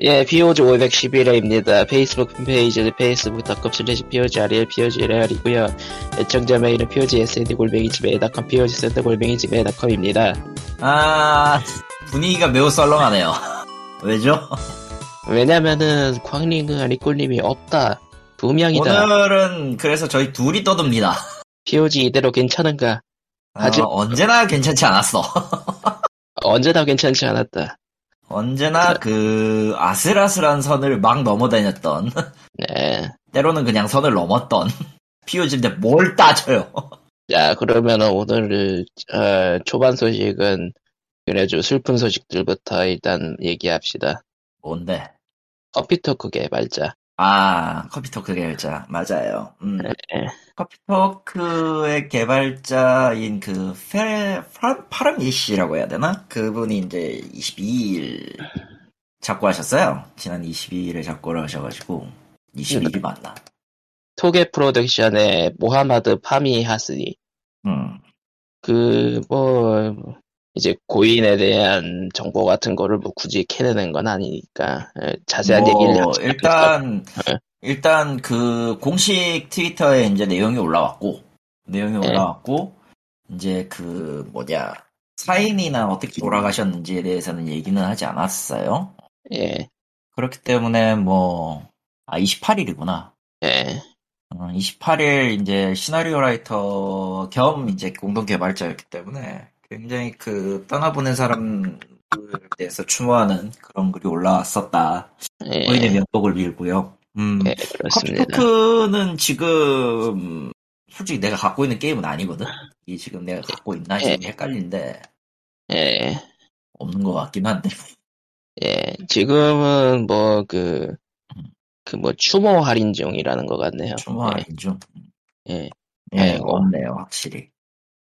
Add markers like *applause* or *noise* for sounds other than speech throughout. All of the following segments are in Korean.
예, POG 511회입니다. 페이스북 팬페이지는 facebook.com slash POGRL, POGRL이고요. 애청자 메일은 POGSND 골뱅이 지메일.com, POGSND 골뱅이 지메일.com입니다. 아, 분위기가 매우 썰렁하네요. *laughs* 왜죠? 왜냐면은, 광링은 리꼴님이 없다. 두 명이다. 오늘은 그래서 저희 둘이 떠듭니다. POG 이대로 괜찮은가? 아직- 어, 언제나 괜찮지 않았어. *laughs* 언제나 괜찮지 않았다. 언제나 그 아슬아슬한 선을 막 넘어다녔던, *laughs* 네. 때로는 그냥 선을 넘었던 *laughs* POG인데 뭘 따져요. *laughs* 자, 그러면은 오늘, 어, 초반 소식은, 그래 좀 슬픈 소식들부터 일단 얘기합시다. 뭔데? 커피토크 개발자. 아, 커피토크 개발자. 맞아요. 음. 네. 커피토크의 개발자인 그, 페, 파, 파르미 씨라고 해야 되나? 그분이 이제 22일 작고 하셨어요. 지난 22일에 작고를 하셔가지고, 22일이 맞나? 토게 프로덕션의 모하마드 파미 하스니. 음. 그, 뭐, 이제 고인에 대한 정보 같은 거를 뭐 굳이 캐내는 건 아니니까, 예, 자세한 뭐, 얘기를 일단, 네. 일단 그 공식 트위터에 이제 내용이 올라왔고, 내용이 네. 올라왔고, 이제 그 뭐냐, 사인이나 어떻게 돌아가셨는지에 대해서는 얘기는 하지 않았어요. 예, 그렇기 때문에 뭐, 아, 28일이구나. 예, 28일 이제 시나리오 라이터 겸 이제 공동 개발자였기 때문에 굉장히 그 떠나보낸 사람들에 대해서 추모하는 그런 글이 올라왔었다. 예, 고인의 명복을 빌고요. 음, 예, 그렇습니다. 커피토크는 지금 솔직히 내가 갖고 있는 게임은 아니거든. 이 지금 내가 갖고 있나 지금 예. 헷갈린데 예, 없는 것 같긴 한데. 예, 지금은 뭐, 그, 그 뭐, 추모 할인 중이라는 것 같네요. 추모하는 중. 예, 예, 예, 없네요 확실히.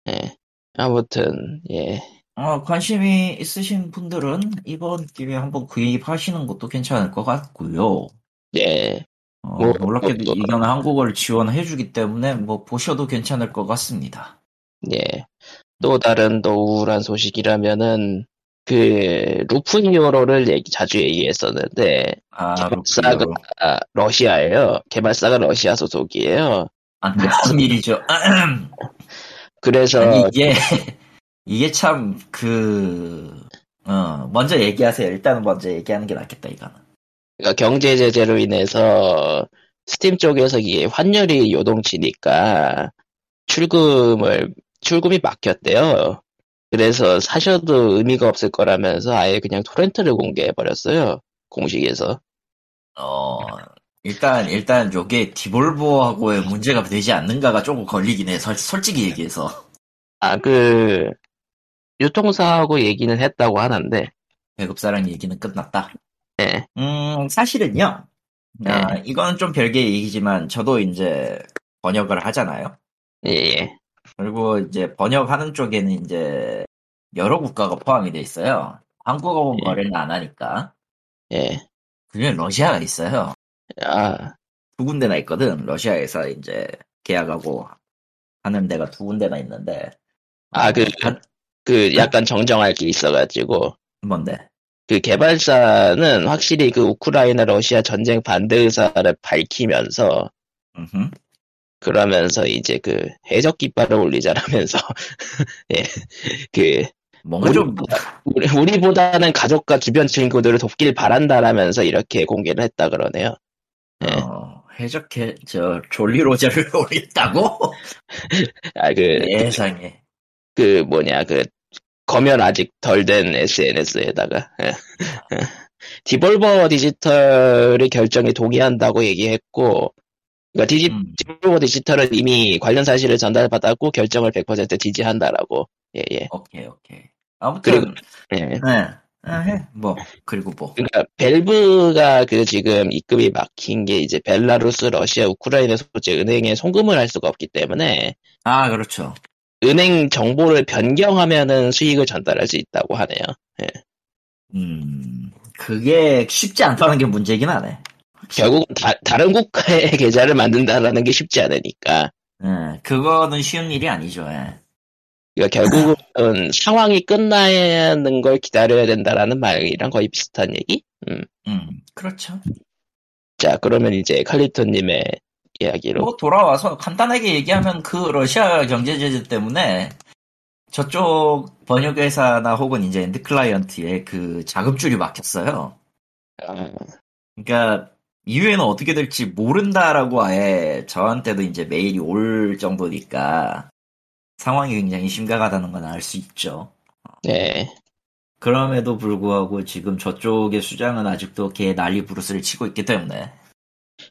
예. 아무튼, 예, 어, 관심이 있으신 분들은 이번 기회에 한번 구입하시는 것도 괜찮을 것 같고요. 예, 어, 뭐, 놀랍게도 뭐, 이거는 한국어를 지원해주기 때문에 뭐 보셔도 괜찮을 것 같습니다. 예. 또 다른 또 우울한 소식이라면은, 그, 루프니오로를 얘기, 자주 얘기했었는데, 아, 개발사가 그렇군요. 러시아예요. 개발사가 러시아 소속이에요. 안 나쁜 일이죠. *laughs* 그래서, 아니, 이게, 이게 참, 그, 어, 먼저 얘기하세요. 일단은 먼저 얘기하는 게 낫겠다, 이거는. 그러니까 경제 제재로 인해서 스팀 쪽에서 이게 환율이 요동치니까 출금을 출금이 막혔대요. 그래서 사셔도 의미가 없을 거라면서 아예 그냥 토렌트를 공개해 버렸어요. 공식에서. 어, 일단, 일단, 요게 디볼보하고의 문제가 되지 않는가가 조금 걸리긴 해. 솔, 솔직히 얘기해서. 아 그 유통사하고 얘기는 했다고 하는데, 배급사랑 얘기는 끝났다. 예, 음, 사실은요. 아, 네. 이건 좀 별개의 얘기지만, 저도 이제 번역을 하잖아요. 예, 예, 그리고 이제 번역하는 쪽에는 이제 여러 국가가 포함이 돼 있어요. 한국어 예. 거래는 안 하니까. 예. 그중에 러시아가 있어요. 아, 두 군데나 있거든. 러시아에서 이제 계약하고 하는 데가 두 군데나 있는데. 아, 그, 다- 그 약간 정정할 게 있어가지고, 뭔데? 그 개발사는 확실히 그 우크라이나 러시아 전쟁 반대 의사를 밝히면서 음흠. 그러면서 이제 그 해적 깃발을 올리자라면서 *laughs* 예, 그 뭔가 좀, 우리, 우리보다는 가족과 주변 친구들을 돕길 바란다라면서 이렇게 공개를 했다 그러네요. 예. 어, 해적해, 저, 졸리로제를 *laughs* 올렸다고? 아그 세상에. 그 뭐냐 그 검열 아직 덜 된 SNS에다가 예. *laughs* 디볼버 디지털의 결정에 동의한다고 얘기했고 그러니까 디지, 음. 디볼버 디지털은 이미 관련 사실을 전달받았고 결정을 100% 지지한다라고 예예 오케이, 오케이. 아무튼, 예. 네. 아, 해. 뭐, 그리고 뭐. 그러니까 벨브가 그 지금 입금이 막힌 게 이제 벨라루스, 러시아, 우크라이나 소재 은행에 송금을 할 수가 없기 때문에 아, 그렇죠. 은행 정보를 변경하면은 수익을 전달할 수 있다고 하네요. 음, 그게 쉽지 않다는 게 문제긴 하네. 결국 다, 다른 국가의 *laughs* 계좌를 만든다라는 게 쉽지 않으니까. 예, 그거는 쉬운 일이 아니죠. 예. 그러니까 결국은 *laughs* 상황이 끝나는 걸 기다려야 된다라는 말이랑 거의 비슷한 얘기? 음, 그렇죠. 자, 그러면 이제 칼리토님의 이야기로. 뭐 돌아와서 간단하게 얘기하면 그 러시아 경제 제재 때문에 저쪽 번역 회사나 혹은 이제 end client에 그 자금줄이 막혔어요. 아, 그러니까 이후에는 어떻게 될지 모른다라고 아예 저한테도 이제 메일이 올 정도니까 상황이 굉장히 심각하다는 건 알 수 있죠. 네. 그럼에도 불구하고 지금 저쪽의 수장은 아직도 개 난리 부르스를 치고 있기 때문에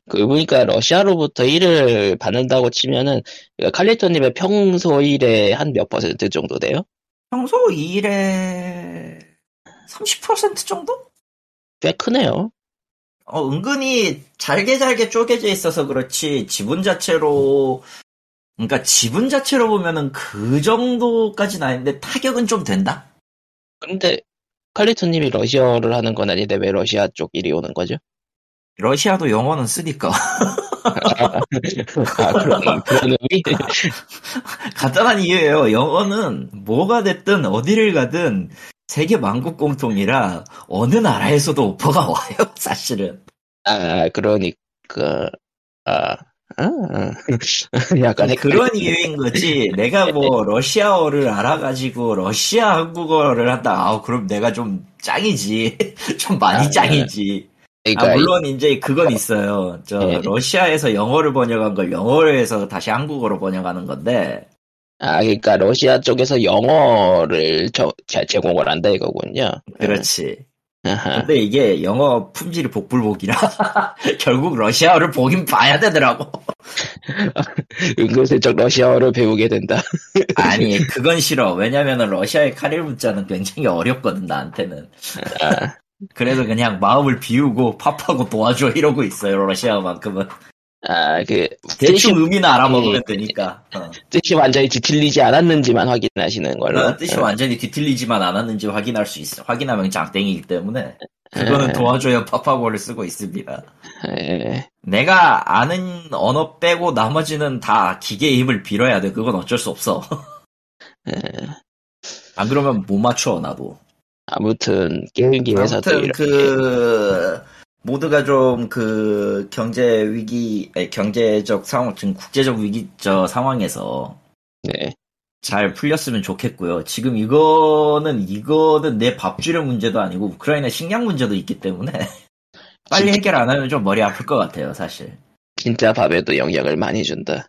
그 보니까 러시아로부터 일을 받는다고 치면은 그러니까 칼리토님의 평소 일의 한 몇 퍼센트 정도 돼요? 평소 일의 30% 정도? 꽤 크네요. 어, 은근히 잘게 잘게 쪼개져 있어서 그렇지 지분 자체로 그러니까 지분 자체로 보면은 그 정도까지는 아닌데 타격은 좀 된다. 근데 칼리토님이 러시아어를 하는 건 아닌데 왜 러시아 쪽 일이 오는 거죠? 러시아도 영어는 쓰니까 아, 그런, 그런 의미? *laughs* 간단한 이유예요. 영어는 뭐가 됐든 어디를 가든 세계 만국 공통이라 어느 나라에서도 오퍼가 *laughs* 와요. 사실은. 아, 그러니까, 아, 아, *laughs* 약간 헷갈리- 그런 이유인 거지. 내가 뭐 러시아어를 알아가지고 러시아 한국어를 한다. 아우 그럼 내가 좀 짱이지. 좀 많이 아, 짱이지. 그러니까 아, 물론 이제 그건 있어요. 저 네. 러시아에서 영어를 번역한 걸 영어에서 다시 한국어로 번역하는 건데 아, 그러니까 러시아 쪽에서 영어를 저, 제- 제공을 한다 이거군요. 그렇지. 아하. 근데 이게 영어 품질이 복불복이라 *laughs* 결국 러시아어를 보긴 봐야 되더라고. *laughs* 은근슬쩍 러시아어를 배우게 된다. *laughs* 아니 그건 싫어. 왜냐면은 러시아의 카릴 문자는 굉장히 어렵거든 나한테는. 아, 그래서 그냥 마음을 비우고 팝하고 도와줘 이러고 있어요 러시아만큼은. 아, 그, 뜻이, 대충 의미는 알아먹으면 되니까. 어. 뜻이 완전히 뒤틀리지 않았는지만 확인하시는 걸로. 어, 뜻이 완전히 뒤틀리지만 않았는지 확인할 수 있어. 확인하면 장땡이기 때문에 그거는 도와줘야 팝하고를 쓰고 있습니다. 예. 내가 아는 언어 빼고 나머지는 다 기계의 힘을 빌어야 돼. 그건 어쩔 수 없어. 예. 안 그러면 못 맞춰 나도. 아무튼, 게임기 회사도 아무튼 이렇게. 그 모두가 좀 그 경제 위기, 아니, 경제적 상황, 지금 국제적 위기 저 상황에서 네. 잘 풀렸으면 좋겠고요. 지금 이거는 이거는 내 밥줄의 문제도 아니고 우크라이나 식량 문제도 있기 때문에 *laughs* 빨리 해결 안 하면 좀 머리 아플 것 같아요, 사실. 진짜 밥에도 영향을 많이 준다.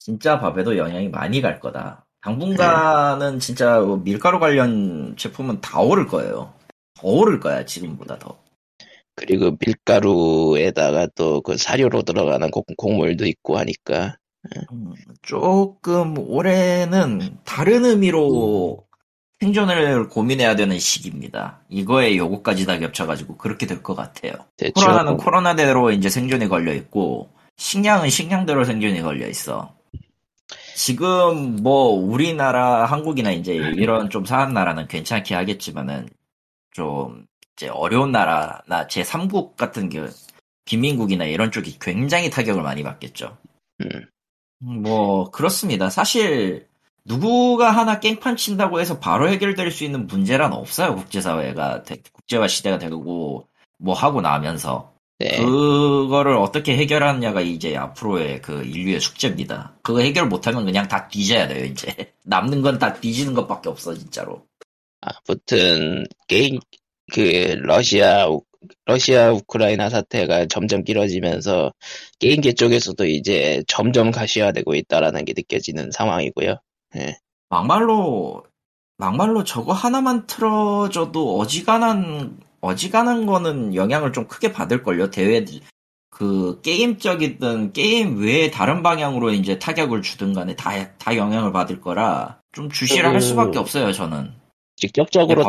진짜 밥에도 영향이 많이 갈 거다. 당분간은 진짜 뭐 밀가루 관련 제품은 다 오를 거예요. 더 오를 거야, 지금보다 더. 그리고 밀가루에다가 또 그 사료로 들어가는 곡, 곡물도 있고 하니까. 음, 조금 올해는 다른 의미로 생존을 고민해야 되는 시기입니다. 이거에 요거까지 다 겹쳐가지고 그렇게 될 것 같아요. 대충. 코로나는 코로나대로 이제 생존이 걸려 있고 식량은 식량대로 생존이 걸려 있어. 지금 뭐 우리나라 한국이나 이제 이런 좀 사한 나라는 괜찮게 하겠지만은 좀 이제 어려운 나라나 제 3국 같은 게 빈민국이나 이런 쪽이 굉장히 타격을 많이 받겠죠. 음. 음, 뭐 그렇습니다. 사실 누구가 하나 깽판 친다고 해서 바로 해결될 수 있는 문제란 없어요. 국제사회가 되- 국제화 시대가 되고 뭐 하고 나면서 네. 그거를 어떻게 해결하느냐가 이제 앞으로의 그 인류의 숙제입니다. 그거 해결 못하면 그냥 다 뒤져야 돼요. 이제 *laughs* 남는 건 다 뒤지는 것밖에 없어 진짜로. 아무튼 게임 그 러시아 우- 러시아 우크라이나 사태가 점점 길어지면서 게임계 쪽에서도 이제 점점 가시화되고 있다라는 게 느껴지는 상황이고요. 막말로 막말로 저거 하나만 틀어줘도 어지간한 어지간한 거는 영향을 좀 크게 받을걸요 대회 그 게임적이든 게임 외에 다른 방향으로 이제 타격을 주든 간에 다, 다 영향을 받을 거라 좀 주시를 할 음. 수밖에 없어요 저는 직접적으로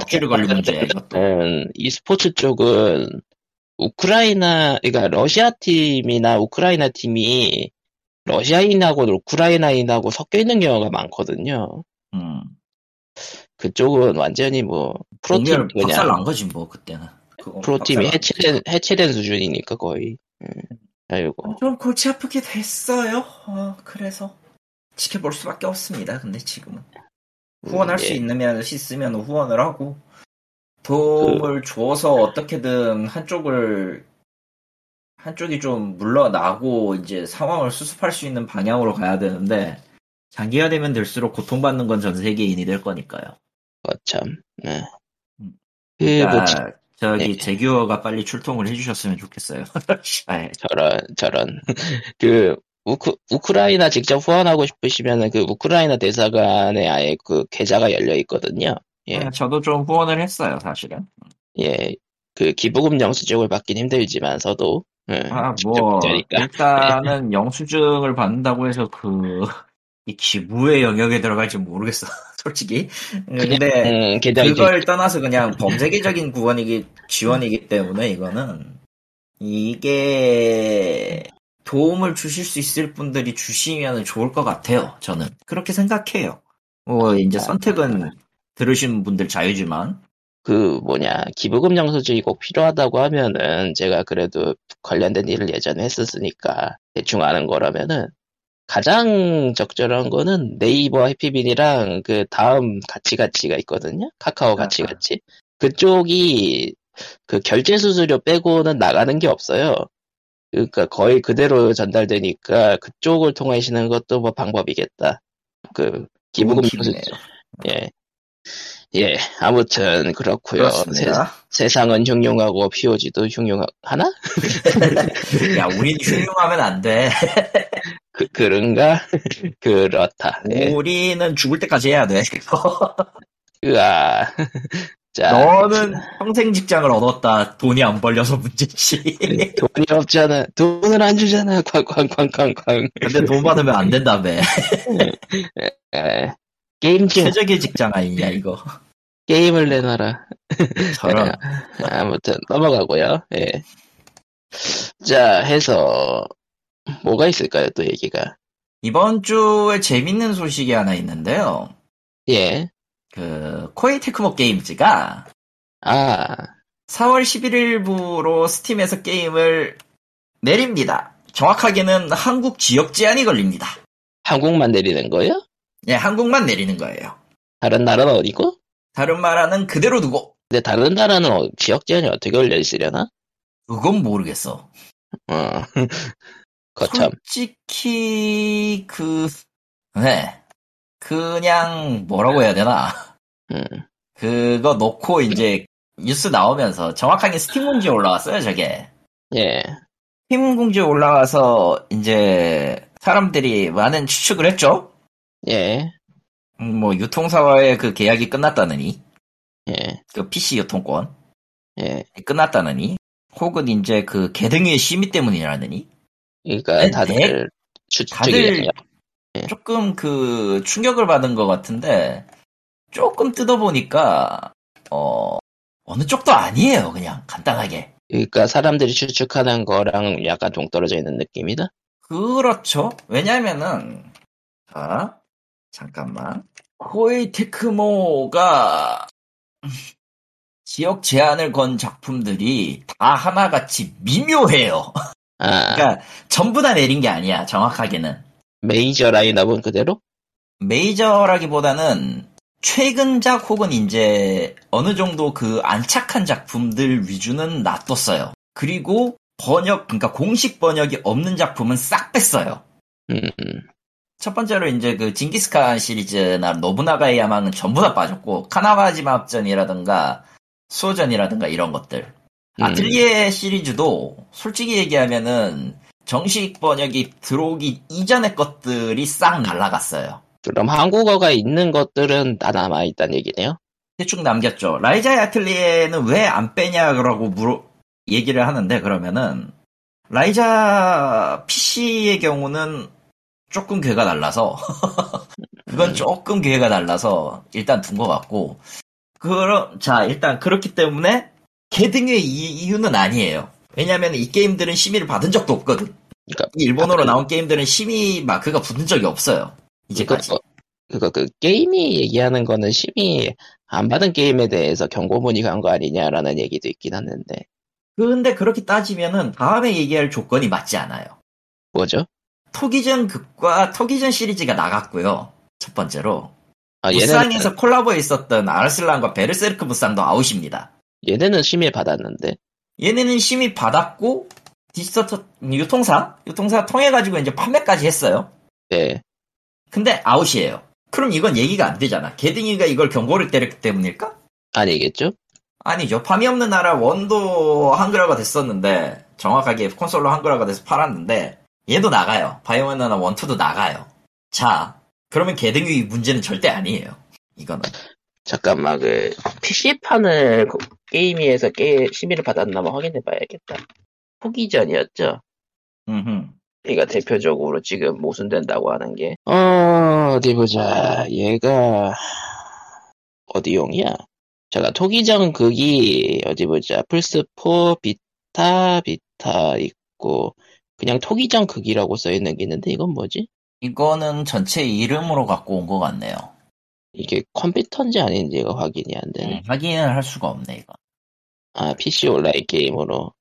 이것도 음, e스포츠 쪽은 우크라이나 그러니까 러시아 팀이나 우크라이나 팀이 러시아인하고 우크라이나인하고 섞여 있는 경우가 많거든요. 음. 그쪽은 완전히 뭐 프로팀 박살 그냥 난 거지 뭐 그때는 그거 프로팀이 박살 난 해체된 해체된 수준이니까 거의. 음. 아이고. 좀 골치 아프게 됐어요. 어, 그래서 지켜볼 수밖에 없습니다. 근데 지금은 후원할 음, 수 예. 있으면 있으면 후원을 하고 도움을 주어서 어떻게든 한쪽을 한쪽이 좀 물러나고 이제 상황을 수습할 수 있는 방향으로 가야 되는데 장기화 되면 될수록 고통받는 건 전 세계인이 될 거니까요. 거참. 네. 음. 그, 그러니까 뭐, 저기 네. 제규어가 빨리 출동을 해주셨으면 좋겠어요. *laughs* 아, 저런, 저런. *laughs* 그, 우크, 우크라이나 직접 후원하고 싶으시면은 그 우크라이나 대사관에 아예 그 계좌가 열려 있거든요. 예. 네, 저도 좀 후원을 했어요, 사실은. 예. 그 기부금 영수증을 받긴 힘들지만서도, 예. 아, 뭐, 계좌니까. 일단은 *laughs* 영수증을 받는다고 해서 그, 이 기부의 영역에 들어갈지 모르겠어, 솔직히. 근데, 음, 그걸 떠나서 그냥 범세계적인 구원이기, 지원이기 때문에 이거는, 이게, 도움을 주실 수 있을 분들이 주시면 좋을 것 같아요, 저는. 그렇게 생각해요. 뭐, 이제 선택은 들으신 분들 자유지만, 그 뭐냐 기부금 영수증이 꼭 필요하다고 하면은 제가 그래도 관련된 일을 예전에 했었으니까 대충 아는 거라면은 가장 적절한 거는 네이버 해피빈이랑 그 다음 가치가치가 있거든요. 카카오 가치가치. 그쪽이 그 결제 수수료 빼고는 나가는 게 없어요. 그러니까 거의 그대로 전달되니까 그쪽을 통하시는 것도 뭐 방법이겠다. 그 기부금 팁이네요. 예. 예, 아무튼 그렇고요. 그렇습니다. 세, 상은 흉흉하고 POG도 흉흉하나? 야, 우린 흉흉하면 안 돼. *laughs* 그, 그런가? *laughs* 그렇다. 예. 우리는 죽을 때까지 해야 돼. 으아. *laughs* 자, 너는 평생 직장을 얻었다. 돈이 안 벌려서 문제지. 돈이 없잖아. 돈을 안 주잖아. 쾅쾅쾅쾅쾅. 근데 돈 받으면 안 된다며. 예. 게임 중 최적의 직장 아니냐, 이거. 게임을 내놔라. 저런. *laughs* 아무튼 넘어가고요. 예. 자, 해서 뭐가 있을까요? 또 얘기가. 이번 주에 재밌는 소식이 하나 있는데요. 예. 그, 코에이 테크모 게임즈가 아, 4월 11일부로 스팀에서 게임을 내립니다. 정확하게는 한국 지역 제한이 걸립니다. 한국만 내리는 거예요? 예, 한국만 내리는 거예요. 다른 나라는 어디고? 다른 말하는 그대로 두고, 근데 다른 나라는 어- 지역 제한이 어떻게 걸려 있으려나? 그건 모르겠어. 어. *laughs* 거참. 솔직히, 그, 네. 그냥, 뭐라고 해야 되나. 음. 그거 놓고 이제 뉴스 나오면서 정확하게 스팀 공지에 올라왔어요, 저게. 예. 스팀 공지에 올라와서 이제 사람들이 많은 추측을 했죠? 예. 음, 뭐, 유통사와의 그 계약이 끝났다느니, 예. 그 PC 유통권 예. 끝났다느니, 혹은 이제 그 개등의 심의 때문이라느니, 그러니까 네, 다들 추- 다들 추측이군요. 조금 그 충격을 받은 것 같은데 조금 뜯어보니까 어 어느 쪽도 아니에요 그냥 간단하게 그러니까 사람들이 추측하는 거랑 약간 동떨어져 있는 느낌이다. 그렇죠 왜냐면은 자 잠깐만 코에이 테크모가 *laughs* 지역 제한을 건 작품들이 다 하나같이 미묘해요 아, 그러니까 전부 다 내린 게 아니야 정확하게는 메이저 라인업은 그대로? 메이저라기보다는 최근작 혹은 이제 어느 정도 그 안착한 작품들 위주는 놔뒀어요. 그리고 번역, 그러니까 공식 번역이 없는 작품은 싹 뺐어요. 음, 음. 첫 번째로 이제 그 징기스칸 시리즈나 노부나가의 야망은 전부 다 빠졌고 카나와지마 합전이라든가 수호전이라든가 이런 것들. 음. 아틀리에 시리즈도 솔직히 얘기하면은 정식 번역이 들어오기 이전의 것들이 싹 날라갔어요. 그럼 한국어가 있는 것들은 다 남아있다는 얘기네요? 대충 남겼죠. 라이자의 아틀리에는 왜 안 빼냐 라고 물어, 얘기를 하는데, 그러면은, 라이자 PC의 경우는 조금 괴가 달라서, *laughs* 그건 음. 조금 괴가 달라서, 일단 둔 것 같고, 그럼, 자, 일단 그렇기 때문에, 개등의 이- 이유는 아니에요. 왜냐면 이 게임들은 심의를 받은 적도 없거든. 그러니까 이 일본어로 나온 게임들은 심의 마크가 붙은 적이 없어요. 이제까지. 그거, 그거 그 게임이 얘기하는 거는 심의 안 받은 게임에 대해서 경고문이 간거 아니냐라는 얘기도 있긴 하는데 근데 그렇게 따지면은 다음에 얘기할 조건이 맞지 않아요. 뭐죠? 토기전 극과 토기전 시리즈가 나갔고요. 첫 번째로. 아, 무쌍에서 콜라보에 있었던 아르슬란과 베르세르크 무쌍도 아웃입니다. 얘네는 심의 받았는데. 얘네는 심의 받았고 디지털 유통사 유통사 통해 가지고 이제 판매까지 했어요. 네. 근데 아웃이에요. 그럼 이건 얘기가 안 되잖아. 게등위가 이걸 경고를 때렸기 때문일까? 아니겠죠? 아니죠. 밤이 없는 나라 one도 한글화가 됐었는데 정확하게 콘솔로 한글화가 돼서 팔았는데 얘도 나가요. 바이오만 나라 원투도 나가요. 자, 그러면 개등위 문제는 절대 아니에요. 이거는. 잠깐만 그 PC판을 게임위에서 게 심의를 받았나만 확인해 봐야겠다. 후기전이었죠. 음흠. 얘가 대표적으로 지금 모순된다고 하는 게. 어, 어디 보자. 얘가 어디용이야? 제가 토기전 극이 어디 보자. 플스4 비타 비타 있고 그냥 토기전 극이라고 써 있는 게 있는데 이건 뭐지? 이거는 전체 이름으로 갖고 온 것 같네요. 이게 컴퓨터인지 아닌지가 확인이 안 되네. 음, 확인을 할 수가 없네, 이거. 아, PC 온라인 게임으로.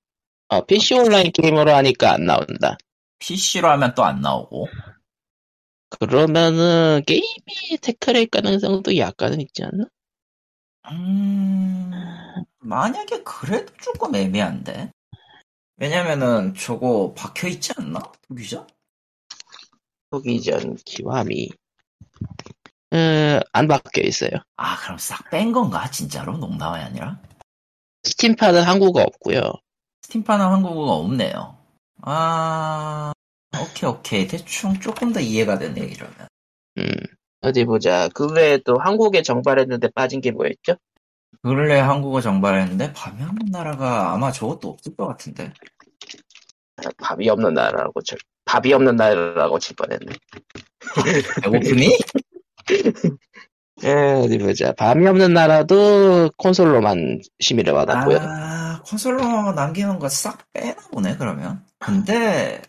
아, PC 온라인 게임으로 하니까 안 나온다. PC로 하면 또 안 나오고. 그러면은 게임이 태클할 가능성도 약간은 있지 않나? 음, 만약에 그래도 조금 애매한데? 왜냐면은 저거 박혀있지 않나? 도기자? 토기전 기와미. 음, 안 바뀌어 있어요. 아, 그럼 싹 뺀 건가? 진짜로? 농담이 아니라? 스팀판은 한국어 없고요. 스팀판은 한국어가 없네요. 아, 오케이, 오케이. 대충 조금 더 이해가 되네, 이러면. 음, 어디 보자. 그 외에 또 한국에 정발했는데 빠진 게 뭐였죠? 근래 한국어 정발했는데, 밤이 없는 나라가 아마 저것도 없을 것 같은데. 아, 밥이 없는 나라라고 쳐, 밥이 없는 나라라고 칠 뻔했네. 배고프니? 에, *laughs* 어디 보자. 밤이 없는 나라도 콘솔로만 심의를 받았고요. 아, 콘솔로 남기는 거 싹 빼나 보네, 그러면. 근데,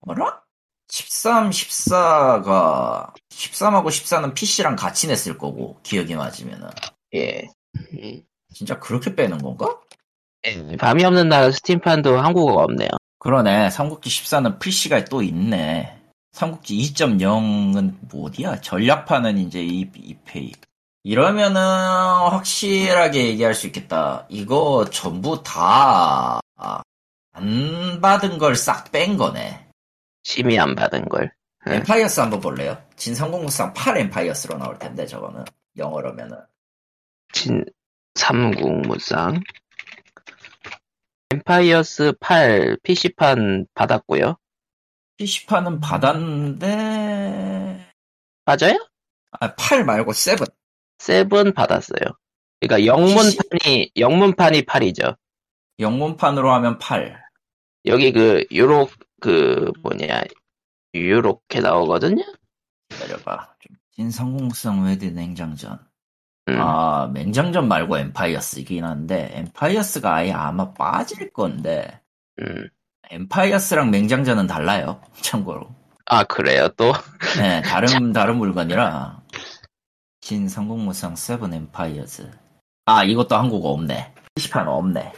뭐라? 13, 14가, 13하고 14는 PC랑 같이 냈을 거고, 기억이 맞으면은. 예. 음, 진짜 그렇게 빼는 건가? 예, 밤이 없는 나라 스팀판도 한국어가 없네요. 그러네. 삼국지 14는 PC가 또 있네. 삼국지 2.0은 뭐 어디야? 전략판은 이제 이, 이 페이. 이러면은 확실하게 얘기할 수 있겠다. 이거 전부 다 안 받은 걸 싹 뺀 거네. 심의 안 받은 걸. 네. Empires 한번 볼래요? 진삼국무쌍 8 Empires로 나올 텐데 저거는 영어로면은 진, 삼국무쌍. Empires 8 PC판 받았고요. PC판은 받았는데 맞아요? 아, 8 말고 7 seven 받았어요. 그러니까 영문판이, 영문판이 8이죠. 영문판으로 하면 8 여기 그, 유로, 그, 뭐냐, 유로케 나오거든요? 기다려봐 좀. 진성공무상 외대 냉장전 음, 아 냉장전 말고 엠파이어스이긴 한데 엠파이어스가 아예 아마 빠질 건데 음. 엠파이어스랑 맹장전은 달라요 참고로. 아, 그래요, 또? 네 다른 *laughs* 다른 물건이라. 진성공무상 세븐 엠파이어스. 아 이것도 한국어 없네. PC판 없네.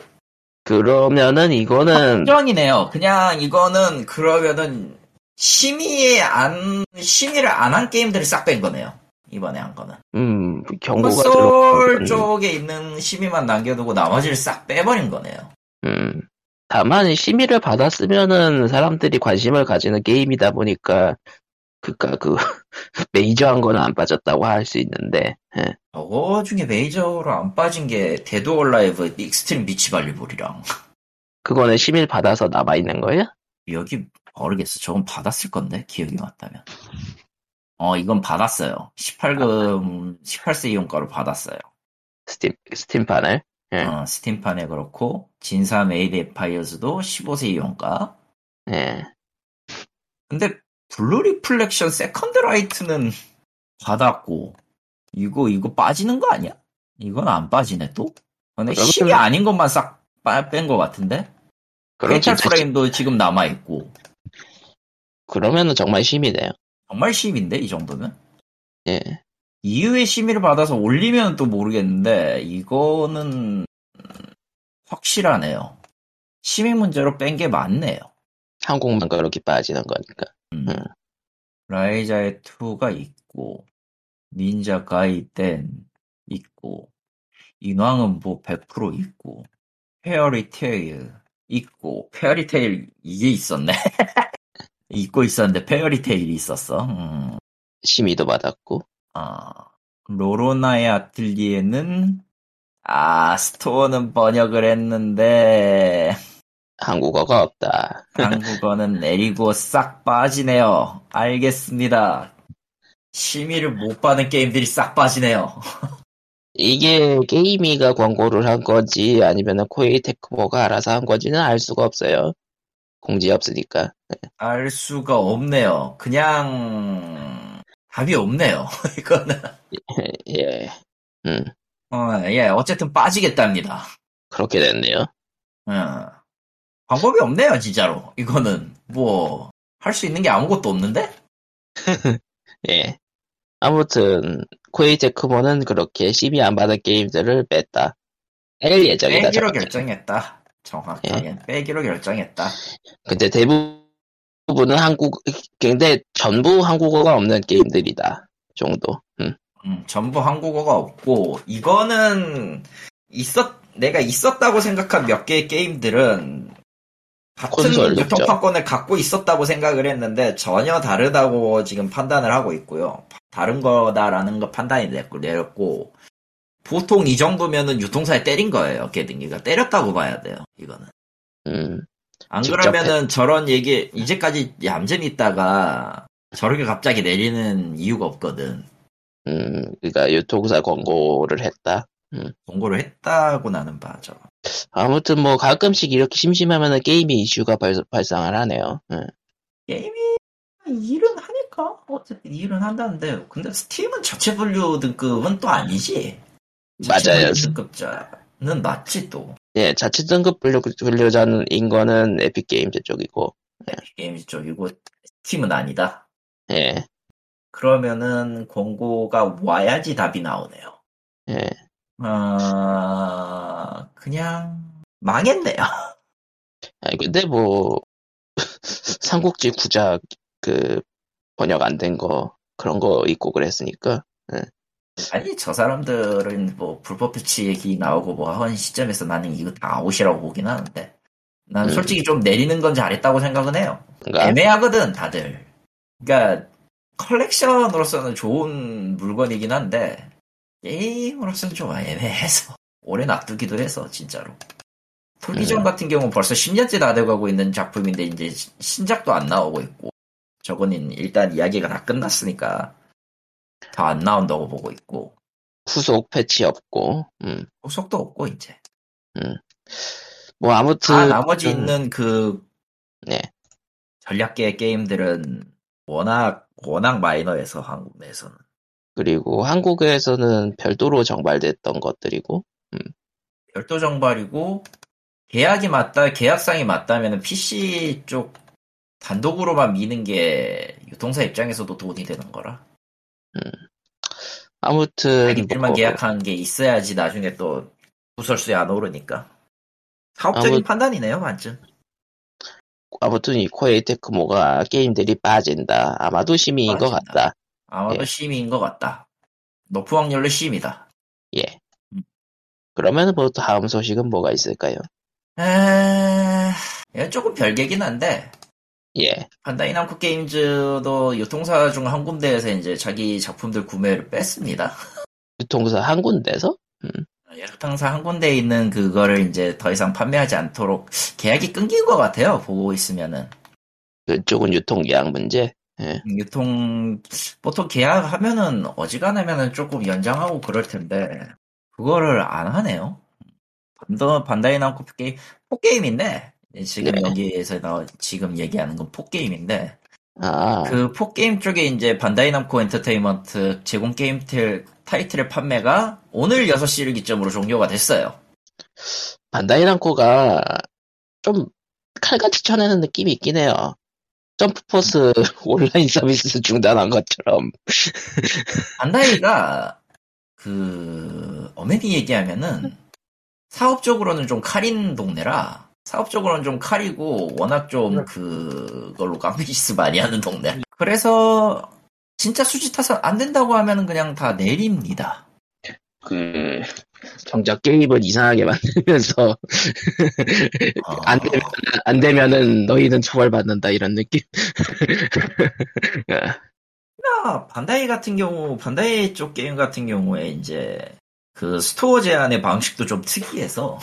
그러면은 이거는, 확정이네요. 그냥 이거는 그러면은 심의에 안 심의를 안 한 게임들을 싹 뺀 거네요 이번에 한 거는 음, 경고가 콘솔 들어오거든요. 쪽에 있는 심의만 남겨두고 나머지를 싹 빼버린 거네요 음. 다만 심의를 받았으면은 사람들이 관심을 가지는 게임이다 보니까 그니까 그 *laughs* 메이저한 거는 안 빠졌다고 할 수 있는데 예. 저거 중에 메이저로 안 빠진 게 Dead or Alive Xtreme Beach Volleyball이랑 그거는 심의를 받아서 남아 있는 거예요? 여기 모르겠어 저건 받았을 건데 기억이 맞다면 어 이건 받았어요 18금 18세 이용가로 받았어요 스팀 스팀판을 예. 어, 스팀판에 그렇고 진사 메이드 Empires도 15세 이용가 예. 근데 Blue Reflection Second Light는 받았고 이거 이거 빠지는 거 아니야? 이건 안 빠지네 또? 근데 그러면- 실이 아닌 것만 싹 뺀 것 같은데? 그럼 진짜 프레임도 지금 남아있고 그러면은 정말 심이네요. 정말 심인데 이 정도면? 예. 이후에 심의를 받아서 올리면 또 모르겠는데 이거는 확실하네요. 심의 문제로 뺀게 맞네요. 한국만 그렇게 빠지는 거니까. 음. 음. 라이자의 2가 있고 Ninja Gaiden 있고 인왕은 뭐 100% 있고 Fairy Tail 있고 Fairy Tail 이게 있었네. *laughs* 잊고 있었는데 Fairy Tail이 있었어. 음. 심의도 받았고. 아, 로로나의 아틀리에는 아 store는 번역을 했는데 한국어가 없다. *laughs* 한국어는 내리고 싹 빠지네요. 알겠습니다. 심의를 못 받은 게임들이 싹 빠지네요. 이게 게이미가 광고를 한 건지 아니면 코에이 테크모가 알아서 한 건지는 알 수가 없어요. 공지 없으니까. 알 수가 없네요. 그냥 답이 없네요. *laughs* 이거는 예. 음, 어, 예 어쨌든 빠지겠답니다. 그렇게 됐네요. 어. 방법이 없네요 진짜로. 이거는 뭐 할 수 있는 게 아무것도 없는데? *laughs* 예. 아무튼 코에이 테크모는 그렇게 심의 안 받은 게임들을 뺐다. 뺄 예정이다. 빼기로 정확히. 결정했다. 정확하게 빼기로 결정했다. 근데 대부분 은 한국, 근데 전부 한국어가 없는 게임들이다. 정도. 음. 음, 전부 한국어가 없고 이거는 있었 내가 있었다고 생각한 몇 개의 게임들은 같은 유통판권을 갖고 있었다고 생각을 했는데 전혀 다르다고 지금 판단을 하고 있고요. 다른 거다라는 거 판단이 내렸고 보통 이 정도면은 유통사에 때린 거예요. 개등기가 때렸다고 봐야 돼요. 이거는 음. 안 그러면은 저런 얘기 이제까지 얌전히 있다가 저렇게 갑자기 내리는 이유가 없거든. 음, 그러니까 유통사 광고를 했다. 공고를 했다고 나는 봐죠. 아무튼 뭐 가끔씩 이렇게 심심하면은 게임이 이슈가 발, 발생을 하네요. 예. 게임이 일은 하니까 어쨌든 일은 한다는데 근데 스팀은 자체 분류 등급은 또 아니지. 맞아요. 분류 등급자는 맞지 또. 예, 자체 등급 분류, 분류자인 거는 Epic Games 쪽이고, 게임 쪽이고 스팀은 아니다. 예, 그러면은 공고가 와야지 답이 나오네요. 예. 어, 그냥 망했네요. 아니, 근데 뭐, *laughs* 삼국지 구작, 그, 번역 안 된 거, 그런 거 있고 그랬으니까, 아니 저 사람들은 뭐 불법 배치 얘기 나오고 뭐 하는 시점에서 나는 이거 다 아웃이라고 보긴 하는데 난 음. 솔직히 좀 내리는 건 잘했다고 생각은 해요. 그러니까, 애매하거든 다들. 그러니까 컬렉션으로서는 좋은 물건이긴 한데 게임으로서는 좀 애매해서 *laughs* 오래 놔두기도 해서 진짜로. 토기전 음. 같은 경우는 벌써 10년째 다 돼가고 있는 작품인데 이제 시- 신작도 안 나오고 있고 저거는 일단 이야기가 다 끝났으니까 더 안 나온다고 보고 있고. 후속 패치 없고, 음, 후속도 없고 이제. 뭐 아무튼. 다 나머지 좀, 있는 그 네, 전략계 게임들은 워낙 워낙 마이너해서 한국 내에서는. 그리고 한국에서는 별도로 정발됐던 것들이고, 별도 정발이고 계약이 맞다 계약상이 맞다면 PC 쪽 단독으로만 미는 게 유통사 입장에서도 돈이 되는 거라 아무튼, 자기들만 뭐, 계약한 게 있어야지 나중에 또 구설수에 안 오르니까 사업적인 아무- 판단이네요 완전 아무튼 이 코에이 테크모가 게임들이 빠진다. 아마도 심의인 것 빠진다. 같다. 아마도 예. 심의인 것 같다 높은 확률로 심의다 예. 음. 그러면 뭐 다음 소식은 뭐가 있을까요? 에... 조금 별개긴 한데 예. 반다이 남코 게임즈도 유통사 중 한 군데에서 이제 자기 작품들 구매를 뺐습니다. *laughs* 유통사 한 군데서? 유통사 한 군데에 있는 그거를 이제 더 이상 판매하지 않도록 계약이 끊긴 것 같아요. 보고 있으면은 그쪽은 유통 계약 문제. 예. 유통 보통 계약하면은 어지간하면은 조금 연장하고 그럴 텐데 그거를 안 하네요. 반다 반다이 남코 게임 포게임인데 지금 네. 여기에서 나 지금 얘기하는 건 포게임인데 아, 그 포게임 쪽에 이제 반다이 남코 엔터테인먼트 제공 게임 텔- 타이틀의 판매가 오늘 6시를 기점으로 종료가 됐어요. 반다이 남코가 좀 칼같이 쳐내는 느낌이 있긴 해요. 점프포스 *laughs* 온라인 서비스 중단한 것처럼. *laughs* 반다이가 그 어메니 얘기하면은 사업적으로는 좀 칼인 동네라 사업적으로는 좀 칼이고 워낙 좀 그걸로 깡비지스 많이 하는 동네. 그래서 진짜 수지 타서 안 된다고 하면은 그냥 다 내립니다. 그, 정작 게임을 이상하게 만들면서 안 어, 되면 안 되면은 너희는 처벌받는다 이런 느낌. *laughs* 아, 반다이 같은 경우, 반다이 쪽 게임 같은 경우에 이제 그 store 제한의 방식도 좀 특이해서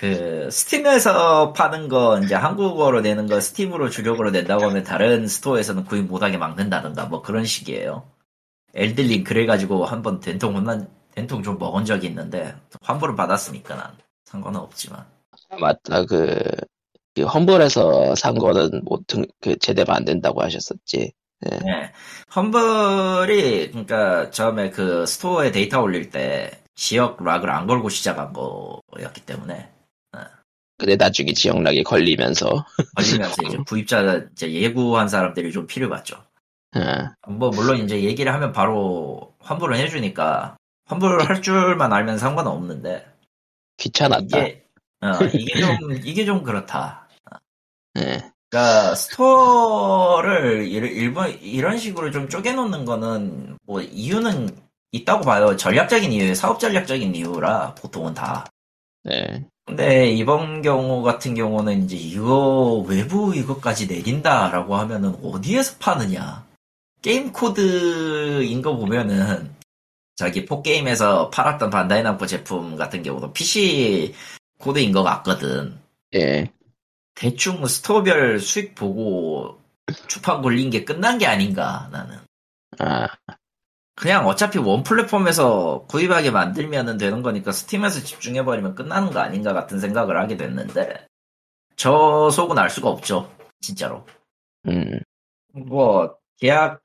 그 스팀에서 파는 거 이제 한국어로 내는 거 스팀으로 주력으로 낸다고 하면 다른 store에서는 구입 못하게 막는다든가 뭐 그런 식이에요. Elden Ring 그래가지고 한번 된통 혼난 된통 좀 먹은 적이 있는데 환불을 받았으니까 난 상관은 없지만 아, 맞다 그, 그 Humble에서 산 거는 뭐그 제대로 안 된다고 하셨었지. 네. Humble이 그러니까 처음에 그 store에 데이터 올릴 때 지역 lock을 안 걸고 시작한 거였기 때문에 근데 나중에 지역lock이 걸리면서 걸리면서 이제 *laughs* 구입자 이제 예고한 사람들이 좀 필요받죠. 어, 뭐 물론 이제 얘기를 하면 바로 환불을 해주니까 환불을 할 줄만 알면 상관은 없는데 귀찮았다. 이게 어, 이게 좀 이게 좀 그렇다. 예. 그러니까 스토어를 일- 일본 이런 식으로 좀 쪼개놓는 거는 뭐 이유는 있다고 봐요. 전략적인 이유, 사업 전략적인 이유라 보통은 다. 네. 근데 이번 경우 같은 경우는 이제 이거 외부 이것까지 내린다라고 하면은 어디에서 파느냐? 게임 코드인 거 보면은 자기 포게임에서 팔았던 반다이 남코 제품 같은 경우도 PC 코드인 것 같거든. 예. 대충 store별 수익 보고 주판 걸린 게 끝난 게 아닌가 나는. 아, 그냥 어차피 one 플랫폼에서 구입하게 만들면 되는 거니까 스팀에서 집중해버리면 끝나는 거 아닌가 같은 생각을 하게 됐는데 저 속은 알 수가 없죠 진짜로 음, 뭐 계약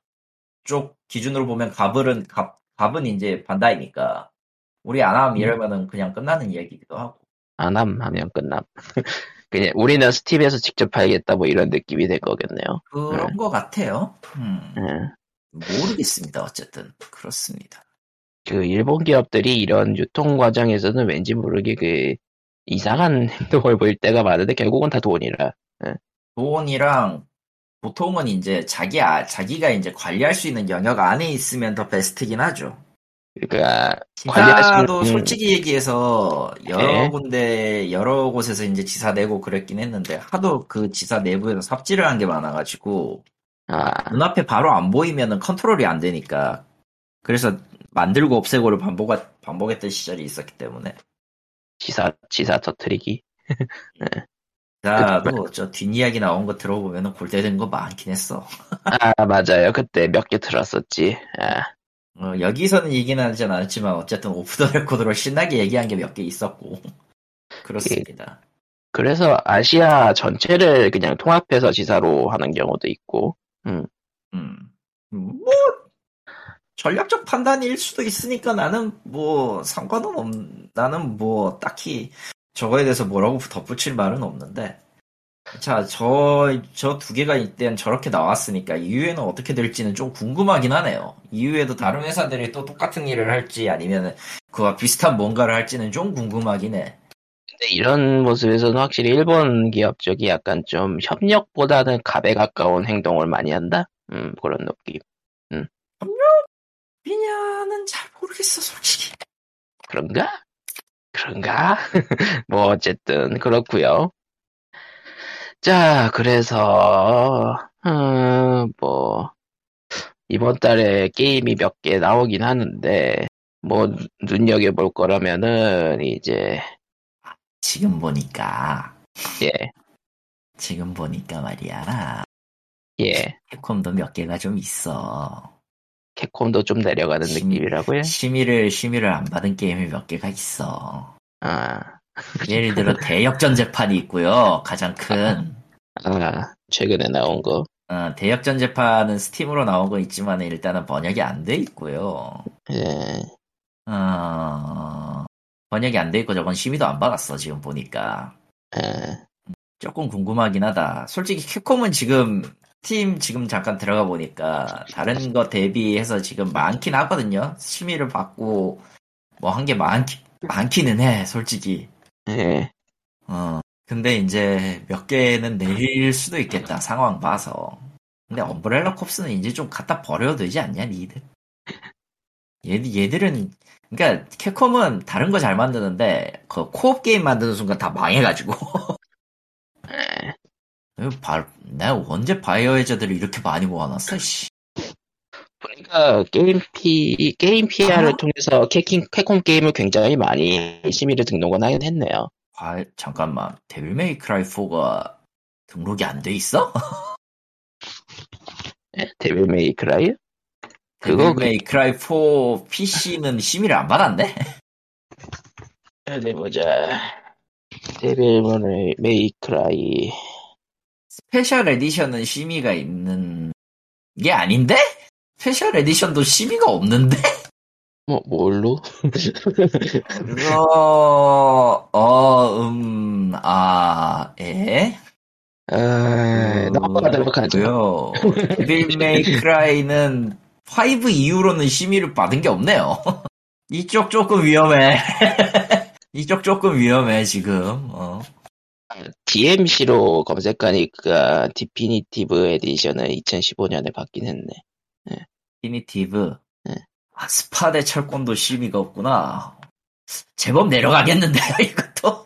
쪽 기준으로 보면 갑은 갑, 갑은 이제 반다이니까 우리 안 함 이러면은 그냥 끝나는 이야기기도 하고 안 함 하면 끝남. *laughs* 그냥 우리는 스팀에서 직접 팔겠다 뭐 이런 느낌이 될 거겠네요. 그런 네. 거 같아요 음, 예. 모르겠습니다 어쨌든 그렇습니다 그 일본 기업들이 이런 유통 과정에서는 왠지 모르게 그 이상한 *laughs* 행동을 보일 때가 많은데 결국은 다 돈이라. 돈이랑 보통은 이제 자기 아, 자기가 이제 관리할 수 있는 영역 안에 있으면 더 베스트긴 하죠. 그러니까 지사도 관리하시는- 솔직히 얘기해서 여러 네. 군데 여러 곳에서 이제 지사 내고 그랬긴 했는데 하도 그 지사 내부에서 삽질을 한 게 많아가지고 아, 눈앞에 바로 안 보이면은 컨트롤이 안 되니까 그래서 만들고 없애고를 반복 반복했던 시절이 있었기 때문에 지사 지사 터트리기. *laughs* 나도 저 뒷이야기 나온 거 들어보면은 골때리는 거 많긴 했어. *laughs* 아 맞아요. 그때 몇 개 들었었지. 아, 어, 여기서는 얘기는 하진 않았지만 어쨌든 오프 더 레코드로 신나게 얘기한 게 몇 개 있었고 *laughs* 그렇습니다. 그래서 아시아 전체를 그냥 통합해서 지사로 하는 경우도 있고. 음. 뭐 전략적 판단일 수도 있으니까 나는 뭐 상관은 없 나는 뭐 딱히 저거에 대해서 뭐라고 덧붙일 말은 없는데 자 저 저 두 개가 이땐 저렇게 나왔으니까 이후에는 어떻게 될지는 좀 궁금하긴 하네요. 이후에도 다른 회사들이 또 똑같은 일을 할지 아니면 그와 비슷한 뭔가를 할지는 좀 궁금하긴 해. 근데 이런 모습에서는 확실히 일본 기업 쪽이 약간 좀 협력보다는 갑에 가까운 행동을 많이 한다? 음, 그런 느낌. 미냐는 잘 모르겠어 솔직히. 그런가? 그런가? *laughs* 뭐, 어쨌든, 그렇구요 자, 그래서, 음, 뭐, 이번 달에 게임이 몇 개 나오긴 하는데, 뭐, 눈여겨볼 거라면은, 이제, 지금 보니까 예, 지금 보니까 말이야 예. 캡콤도 몇 개가 좀 있어. 캡콤도 좀 내려가는 심- 느낌이라고요? 심의를 심의를 안 받은 게임이 몇 개가 있어. 아, 예를 들어 대역전 재판이 있고요. 가장 큰 아, 최근에 나온 거. 어, 대역전 재판은 스팀으로 나온 거 있지만 일단은 번역이 안 돼 있고요. 예, 어, 번역이 안 돼 있고 저건 심의도 안 받았어 지금 보니까 예, 조금 궁금하긴 하다. 솔직히 캡콤은 지금 스팀 지금 잠깐 들어가 보니까 다른 거 대비해서 지금 많긴 하거든요. 심의를 받고 뭐 한 게 많기 많기는 해 솔직히. 예. 어, 근데 이제 몇 개는 내릴 수도 있겠다, 상황 봐서. 근데 엄브렐라 콥스는 이제 좀 갖다 버려도 되지 않냐, 니들? 얘, 얘들은, 그러니까 캡콤은 다른 거 잘 만드는데 그 co-op 게임 만드는 순간 다 망해가지고. *laughs* 바, 내가 언제 Biohazard를 이렇게 많이 모아놨어? 씨. 그러니까 게임 피 게임 PR을 아? 통해서 캐킹 캡콤 게임을 굉장히 많이 심의를 등록은 하긴 했네요. 아, 잠깐만. Devil May Cry 4가 등록이 안 돼 있어? 예? *laughs* Devil May Cry? 그거 그- May Cry 4 PC는 심의를 안 받았네? *laughs* 어디 보자. Devil May Cry. Special Edition은 심의가 있는 게 아닌데? Special Edition도 심의가 없는데? *laughs* 뭐 뭘로? *laughs* 그거, 어, 음, 아, 에? 아, 넘어가도록 하죠. 고요 데빌 메이 크라이는 5 이후로는 심의를 받은 게 없네요. *laughs* 이쪽 조금 위험해. *laughs* 이쪽 조금 위험해, 지금. 어. DMC로 검색하니까 Definitive Edition은 2015년에 받긴 했네. Definitive. 네. 아, 스파대 철권도 심의가 없구나. 제법 내려가겠는데요, *laughs* 이것도?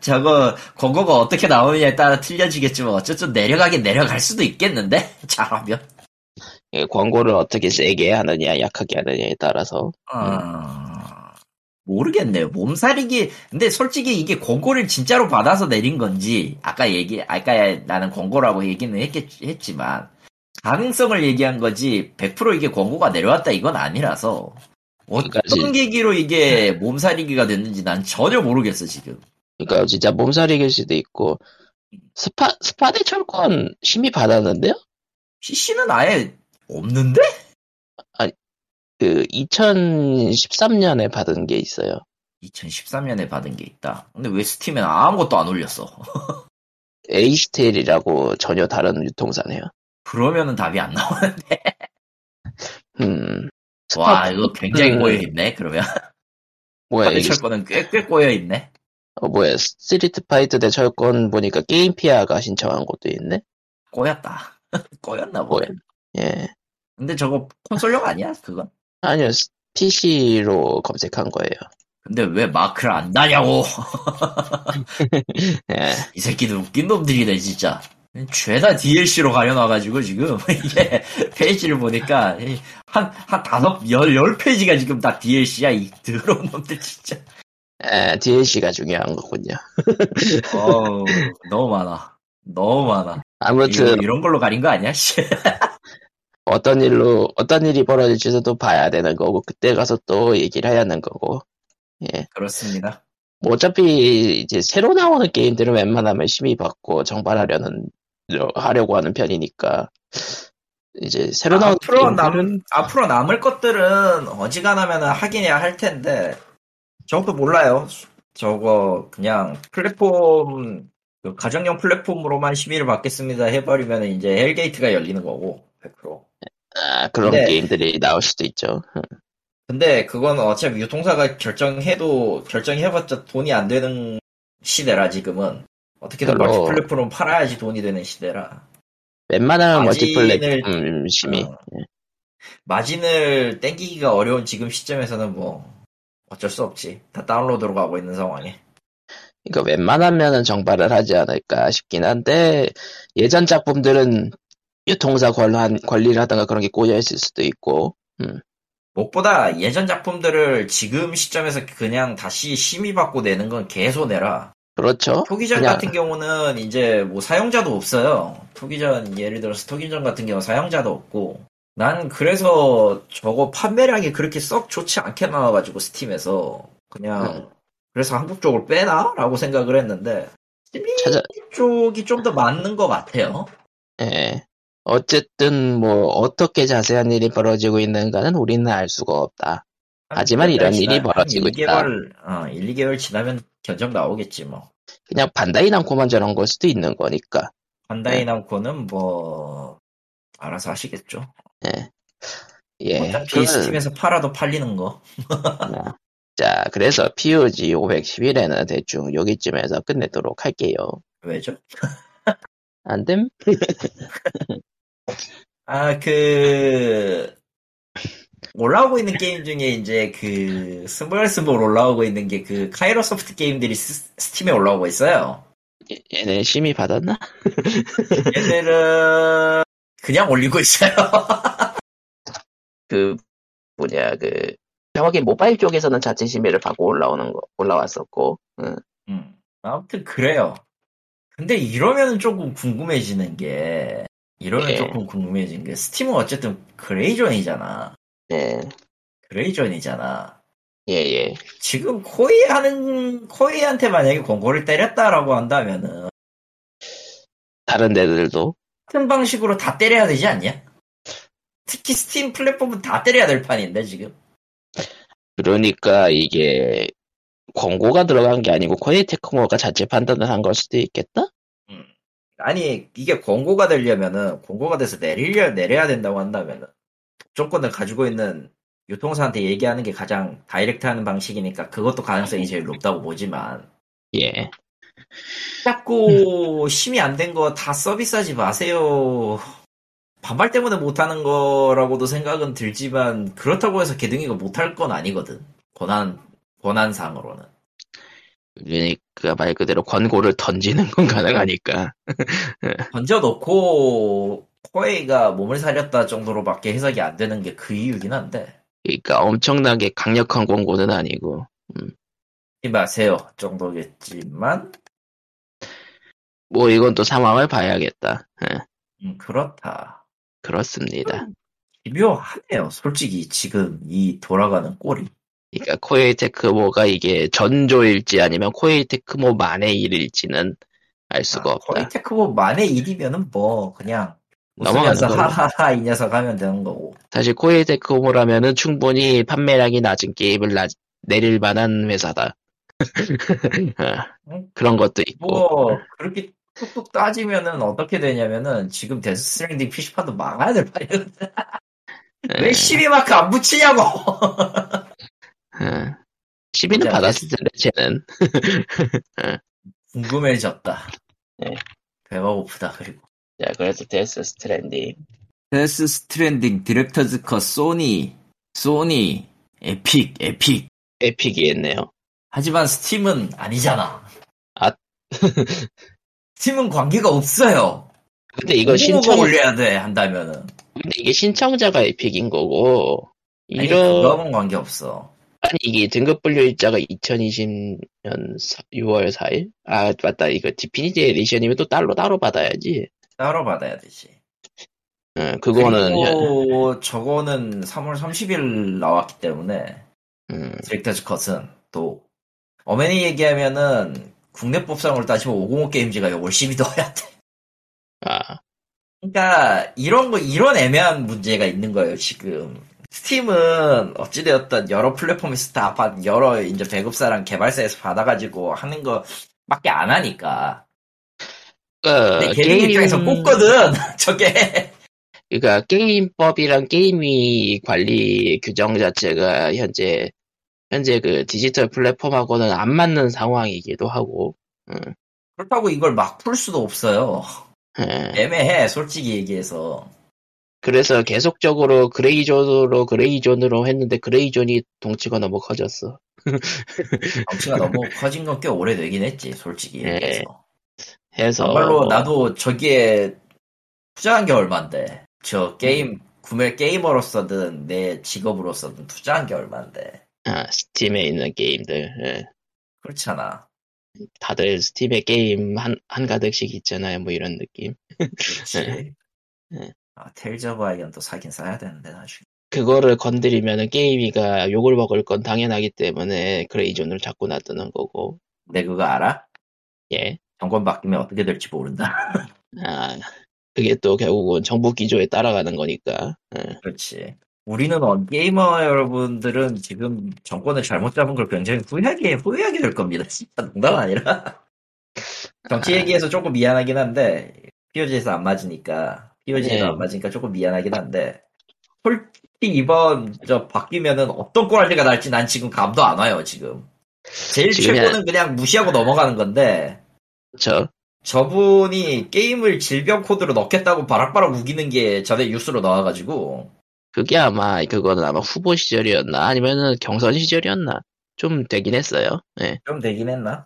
저거, 권고가 어떻게 나오느냐에 따라 틀려지겠지만, 어쨌든 내려가긴 내려갈 수도 있겠는데? 잘하면. 예, 광고를 어떻게 세게 하느냐, 약하게 하느냐에 따라서. 아, 모르겠네요. 몸살이기, 근데 솔직히 이게 권고를 진짜로 받아서 내린 건지, 아까 얘기, 아까 나는 권고라고 얘기는 했겠, 했지만, 가능성을 얘기한 거지, 100% 이게 권고가 내려왔다 이건 아니라서, 어떤 그러니까 계기로 이게 몸사리기가 됐는지 난 전혀 모르겠어, 지금. 그러니까 진짜 몸사리길 수도 있고 스파 스파대 철권 심의 받았는데요? PC는 아예 없는데? 그 2013년에 받은 게 있어요. 2013년에 받은 게 있다. 근데 왜 스팀에는 아무것도 안 올렸어? *laughs* 에이스텔이라고 전혀 다른 유통사네요. 그러면은 답이 안 나오는데. 음. 와, 이거 굉장히 음, 꼬여있네, 그러면. 뭐야 *laughs* 이게 철권은 꽤, 꽤 꼬여있네. 어, 뭐야 스트리트 파이터 대 철권 보니까 게임 피아가 신청한 것도 있네. 꼬였다. *laughs* 꼬였나? 보네. 예. 근데 저거 콘솔용 아니야, 그건? 아니요 PC로 검색한 거예요. 근데 왜 마크를 안 다냐고. *laughs* 예. 이 새끼들 웃긴 놈들이네, 진짜. 죄다 DLC로 가려놔가지고, 지금, *laughs* 이게, 페이지를 보니까, 이 한, 한 다섯, 열, 열 페이지가 지금 다 DLC야, 이 더러운 놈들, 진짜. 예, DLC가 중요한 거군요. *laughs* 어우, 너무 많아. 너무 많아. 아무튼 이거 이런 걸로 가린 거 아니야, 씨. 어떤 일로 어떤 일이 벌어질지도 또 봐야 되는 거고 그때 가서 또 얘기를 해야 하는 거고 예. 그렇습니다. 뭐 어차피 이제 새로 나오는 게임들은 웬만하면 심의 받고 정발하려는 하려고 하는 편이니까 이제 새로 나오는 앞으로 남, 앞으로 남을 것들은 어지간하면 하긴 해야 할 텐데, 저것도 몰라요. 저거, 그냥 플랫폼, 그 가정용 플랫폼으로만 심의를 받겠습니다 해버리면 이제 hell gate가 열리는 거고, 100%. 아, 그런 네. 게임들이 나올 수도 있죠. 근데 그건 어차피 유통사가 결정해도, 결정해봤자 돈이 안 되는 시대라, 지금은. 어떻게든 별로- 멀티 플랫폼 팔아야지 돈이 되는 시대라. 웬만하면 마진을- 멀티플랫폼 심의. 어. 마진을 땡기기가 어려운 지금 시점에서는 뭐 어쩔 수 없지. 다 다운로드로 가고 있는 상황에. 그러니까 웬만하면은 정발을 하지 않을까 싶긴 한데 예전 작품들은 유통사 관한 관리를 하다가 그런 게 꼬여 있을 수도 있고 무엇보다 예전 작품들을 지금 시점에서 그냥 다시 심의받고 내는 건 개손해라. 그렇죠. 토기전 그냥- 같은 경우는 이제 뭐 사용자도 없어요. 토기전 예를 들어서 토기전 같은 경우 사용자도 없고 난 그래서 저거 판매량이 그렇게 썩 좋지 않게 나와가지고 스팀에서 그냥 음. 그래서 한국 쪽을 빼나라고 생각을 했는데 심의 찾아 쪽이 좀 더 맞는 것 같아요. 예. 어쨌든 뭐 어떻게 자세한 일이 벌어지고 있는가는 우리는 알 수가 없다. 하지만 한 이런 몇 일이 달, 벌어지고 한 1개월, 어, 1, 2개월 지나면 견적 나오겠지 뭐. 그냥 반다이 남코만 저런 걸 수도 있는 거니까. 반다이 남코는 뭐 알아서 하시겠죠. 예. 예. 어차피 스팀에서 팔아도 팔리는 거. 아. 자, 그래서 POG 511에는 대충 여기쯤에서 끝내도록 할게요. 왜죠? 안 됨? *laughs* 아, 그, 올라오고 있는 게임 중에 이제 그 스멀스멀 올라오고 있는 게 그 카이로 소프트 게임들이 스, 스팀에 올라오고 있어요. 얘- 얘네 심의 받았나? *laughs* 얘들은 그냥 올리고 있어요. *laughs* 그 뭐냐 그 정확히 모바일 쪽에서는 자체 심의를 받고 올라오는 거 올라왔었고 응. 음, 아무튼 그래요. 근데 이러면 조금 궁금해지는 게 이러면 예. 조금 궁금해지는 게 스팀은 어쨌든 그레이존이잖아. 네. 그레이존이잖아. 예예 지금 코에이 하는 코에이한테 만약에 권고를 때렸다라고 한다면은 다른 데들도 같은 방식으로 다 때려야 되지 않냐? 특히 스팀 플랫폼은 다 때려야 될 판인데 지금. 그러니까 이게 광고가 들어간 게 아니고 코에이 테크모가 자체 판단을 한 걸 수도 있겠다? 음. 아니 이게 권고가 되려면은 권고가 돼서 내리려 내려야 된다고 한다면은 조건을 가지고 있는 유통사한테 얘기하는 게 가장 direct하는 방식이니까 그것도 가능성이 제일 높다고 보지만 예. 자꾸 심의 안된 거 다 서비스하지 마세요. 반발 때문에 못하는 거라고도 생각은 들지만 그렇다고 해서 개등이가 못할 건 아니거든. 권한 권한상으로는. 그러니까 말 그대로 권고를 던지는 건 가능하니까. *laughs* 던져놓고 코에이가 몸을 살렸다 정도로밖에 해석이 안 되는 게 그 이유긴 한데 그러니까 엄청나게 강력한 권고는 아니고. 하지 마세요 정도겠지만 뭐 이건 또 상황을 봐야겠다. 예, 음, 그렇다. 그렇습니다. 기묘하네요. 솔직히 지금 이 돌아가는 꼴이. 그러니까 코에이 테크모가 이게 전조일지 아니면 코에이 테크모만의 일일지는 알 수가 아, 없다. 거의 테크모 만의 일이면은 뭐 그냥 걸로. 하하하 이 녀석 하면 되는 거고. 사실 코에이 테크모라면은 충분히 판매량이 낮은 게임을 나- 내릴 만한 회사다. *laughs* 어, 응? 그런 것도 있고. 뭐 그렇게 툭툭 따지면은 어떻게 되냐면은 지금 데스 스트랜딩 PC판도 망해야 될 판이거든. *laughs* 예, 왜 12마크 안 붙이냐고. *laughs* 어. 심의는 먼저 받았을 텐데 쟤는. *laughs* 궁금해졌다. 네. 배가 고프다 그리고. 자 그래서 데스 스트랜딩. 데스 스트랜딩 Director's 컷 소니 소니 에픽 에픽 에픽이 했네요. 하지만 스팀은 아니잖아. 아. *laughs* 스팀은 관계가 없어요. 근데 이거 신청 올려야 돼 한다면은. 근데 이게 신청자가 에픽인 거고 이런 그거하고는 관계 없어. 아니 이게 등급 분류 일자가 2020년 6월 4일? 아 맞다 이거 Definitive Edition이면 또 따로 따로 받아야지. 따로 받아야 되지. 응, 그거는 그리고 저거는 3월 30일 나왔기 때문에 음, Director's Cut은 또 엄밀히 얘기하면은 국내 법상으로 따지면 505 게임즈가 요걸 12 넣어야 돼. 아 그러니까 이런 거 이런 애매한 문제가 있는 거예요 지금. 스팀은 어찌되었든 여러 플랫폼에서 다 받, 여러 이제 배급사랑 개발사에서 받아가지고 하는 거밖에 안 하니까. 근데 개인 입장에서 꼽거든 *laughs* 저게. 그러니까 게임법이랑 게임위 관리 규정 자체가 현재 현재 그 디지털 플랫폼하고는 안 맞는 상황이기도 하고. 그렇다고 이걸 막 풀 수도 없어요. 예. 애매해 솔직히 얘기해서. 그래서 계속적으로 그레이존으로 그레이존으로 했는데 그레이존이 덩치가 너무 커졌어. *laughs* 덩치가 너무 커진 건 꽤 오래되긴 했지 솔직히 네. 해서 정말로 나도 저기에 투자한 게 얼만데. 저 게임 구매 게이머로서든 내 직업으로서든 투자한 게 얼만데. 아, 스팀에 있는 게임들 예. 그렇잖아. 다들 스팀에 게임 한, 한가득씩 있잖아요 뭐 이런 느낌 그렇지. 네. *laughs* 아, Tails of Iron도 사긴 사야 되는데 나중에. 그거를 건드리면은 게임이가 욕을 먹을 건 당연하기 때문에 그레이존을 자꾸 놔두는 거고 내 그거 알아? 예. 정권 바뀌면 어떻게 될지 모른다. *laughs* 아 그게 또 결국은 정부 기조에 따라가는 거니까 예. 그렇지. 우리는 어, 게이머 여러분들은 지금 정권을 잘못 잡은 걸 굉장히 후회하게, 후회하게 될 겁니다. *laughs* 진짜 농담 아니라. 정치 얘기해서 조금 미안하긴 한데, POG에서 안 맞으니까, POG에서 네. 안 맞으니까 조금 미안하긴 한데, 솔직히 이번 저 바뀌면은 어떤 꼬랄리가 날지 난 지금 감도 안 와요, 지금. 제일 지금 최고는 그냥 무시하고 넘어가는 건데, 그렇죠 저분이 게임을 질병 코드로 넣겠다고 바락바락 우기는 게 전에 뉴스로 나와가지고 그게 아마 그거는 아마 후보 시절이었나 아니면은 경선 시절이었나 좀 되긴 했어요. 예, 좀 되긴 했나?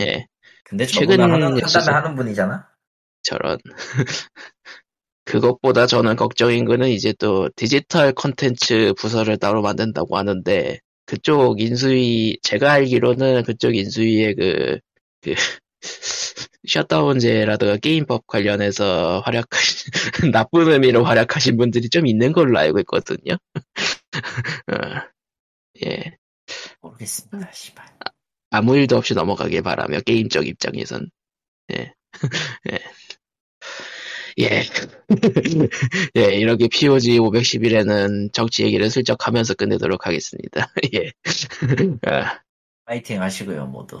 예. 근데 최근 하는. 한다면 하는 분이잖아. 저런. *laughs* 그것보다 저는 걱정인 거는 이제 또 디지털 콘텐츠 부서를 따로 만든다고 하는데 그쪽 인수위 제가 알기로는 그쪽 인수위의 그, 그 *laughs* 셧다운제라든가 게임법 관련해서 활약하신 *laughs* 나쁜 의미로 활약하신 분들이 좀 있는 걸로 알고 있거든요. *laughs* 어, 예. 모르겠습니다. 씨발. 아무 일도 없이 넘어가길 바라며 게임 쪽 입장에선 예. 예. 예. *laughs* 예, 이렇게 POG 511에는 정치 얘기를 슬쩍 하면서 끝내도록 하겠습니다. *laughs* 예. *laughs* 아, 파이팅 하시고요, 모두.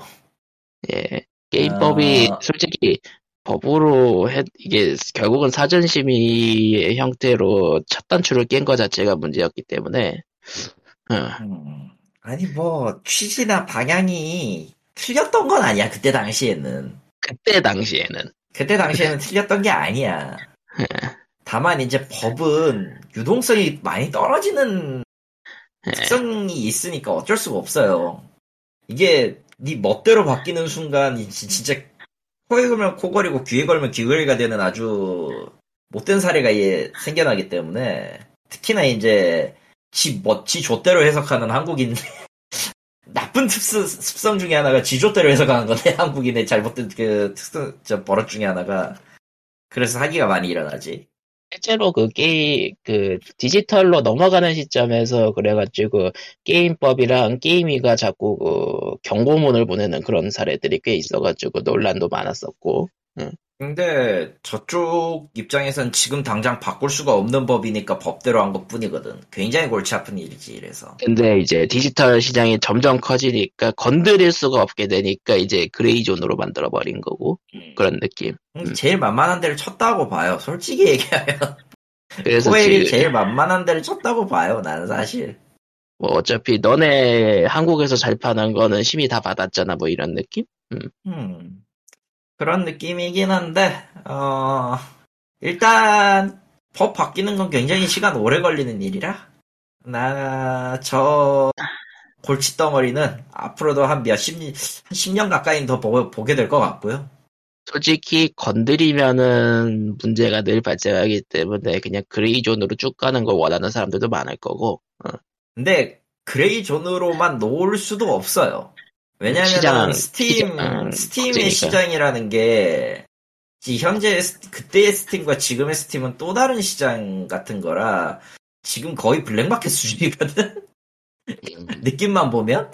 예. 게임법이 아. 솔직히 법으로 해, 이게 결국은 사전 심의의 형태로 첫 단추를 깬 거 자체가 문제였기 때문에, 어, 음, 아니, 뭐, 취지나 방향이 틀렸던 건 아니야, 그때 당시에는. 그때 당시에는. 그때 당시에는 *laughs* 틀렸던 게 아니야. 예. 다만 이제 법은 유동성이 많이 떨어지는 예. 특성이 있으니까 어쩔 수가 없어요. 이게 네 멋대로 바뀌는 순간 진짜 코에 걸면 코걸이고 귀에 걸면 귀걸이가 되는 아주 못된 사례가 예, 생겨나기 때문에 특히나 이제 지 멋, 지 좆대로 해석하는 한국인 나쁜 특수, 습성 중에 하나가 지 좆대로 해석하는 건데 *laughs* 한국인의 잘못된 그 특수 저 버릇 중에 하나가 그래서 사기가 많이 일어나지. 실제로 그 게임, 그 디지털로 넘어가는 시점에서 그래가지고 게임법이랑 게임위가 자꾸 그 경고문을 보내는 그런 사례들이 꽤 있어가지고 논란도 많았었고. 근데 저쪽 입장에선 지금 당장 바꿀 수가 없는 법이니까 법대로 한 것 뿐이거든. 굉장히 골치 아픈 일이지, 이래서. 근데 이제 디지털 시장이 점점 커지니까 건드릴 수가 없게 되니까 이제 gray zone으로 만들어 버린 거고. 그런 느낌. 음, 제일 만만한 데를 쳤다고 봐요. 솔직히 얘기하면. *laughs* 그래서 코엘이 지금 제일 만만한 데를 쳤다고 봐요, 나는 사실. 뭐 어차피 너네 한국에서 잘 파는 거는 심의 다 받았잖아 뭐 이런 느낌? 음. 그런 느낌이긴 한데, 어, 일단, 법 바뀌는 건 굉장히 시간 오래 걸리는 일이라, 나, 저, 골칫 덩어리는 앞으로도 한 몇십, 년- 한 10년 가까이 더 보, 보게 될 것 같고요. 솔직히 건드리면은 문제가 늘 발생하기 때문에 그냥 gray zone으로 쭉 가는 걸 원하는 사람들도 많을 거고 어. 근데, gray zone으로만 놓을 수도 없어요. 왜냐면, 시장, 스팀, 시장 스팀의 국제니까. 시장이라는 게, 이 현재, 스- 그때의 스팀과 지금의 스팀은 또 다른 시장 같은 거라, 지금 거의 black market 수준이거든? *laughs* 느낌만 보면?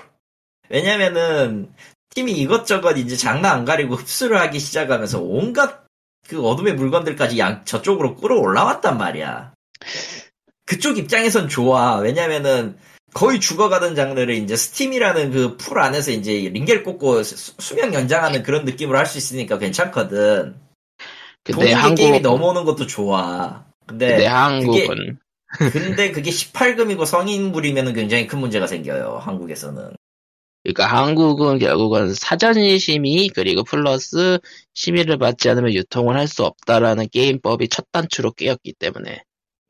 왜냐면은, 스팀이 이것저것 이제 장르 안 가리고 흡수를 하기 시작하면서 온갖 그 어둠의 물건들까지 양, 저쪽으로 끌어올라왔단 말이야. 그쪽 입장에선 좋아. 왜냐면은, 거의 죽어가던 장르를 이제 스팀이라는 그 풀 안에서 이제 링겔 꽂고 수, 수명 연장하는 그런 느낌으로 할 수 있으니까 괜찮거든. 근데 돈인게 한국 게임이 넘어오는 것도 좋아. 근데, 근데 한국은 근데 그게 18금이고 성인물이면 굉장히 큰 문제가 생겨요. 한국에서는. 그러니까 한국은 결국은 사전 심의 그리고 플러스 심의를 받지 않으면 유통을 할 수 없다라는 게임법이 첫 단추로 꿰였기 때문에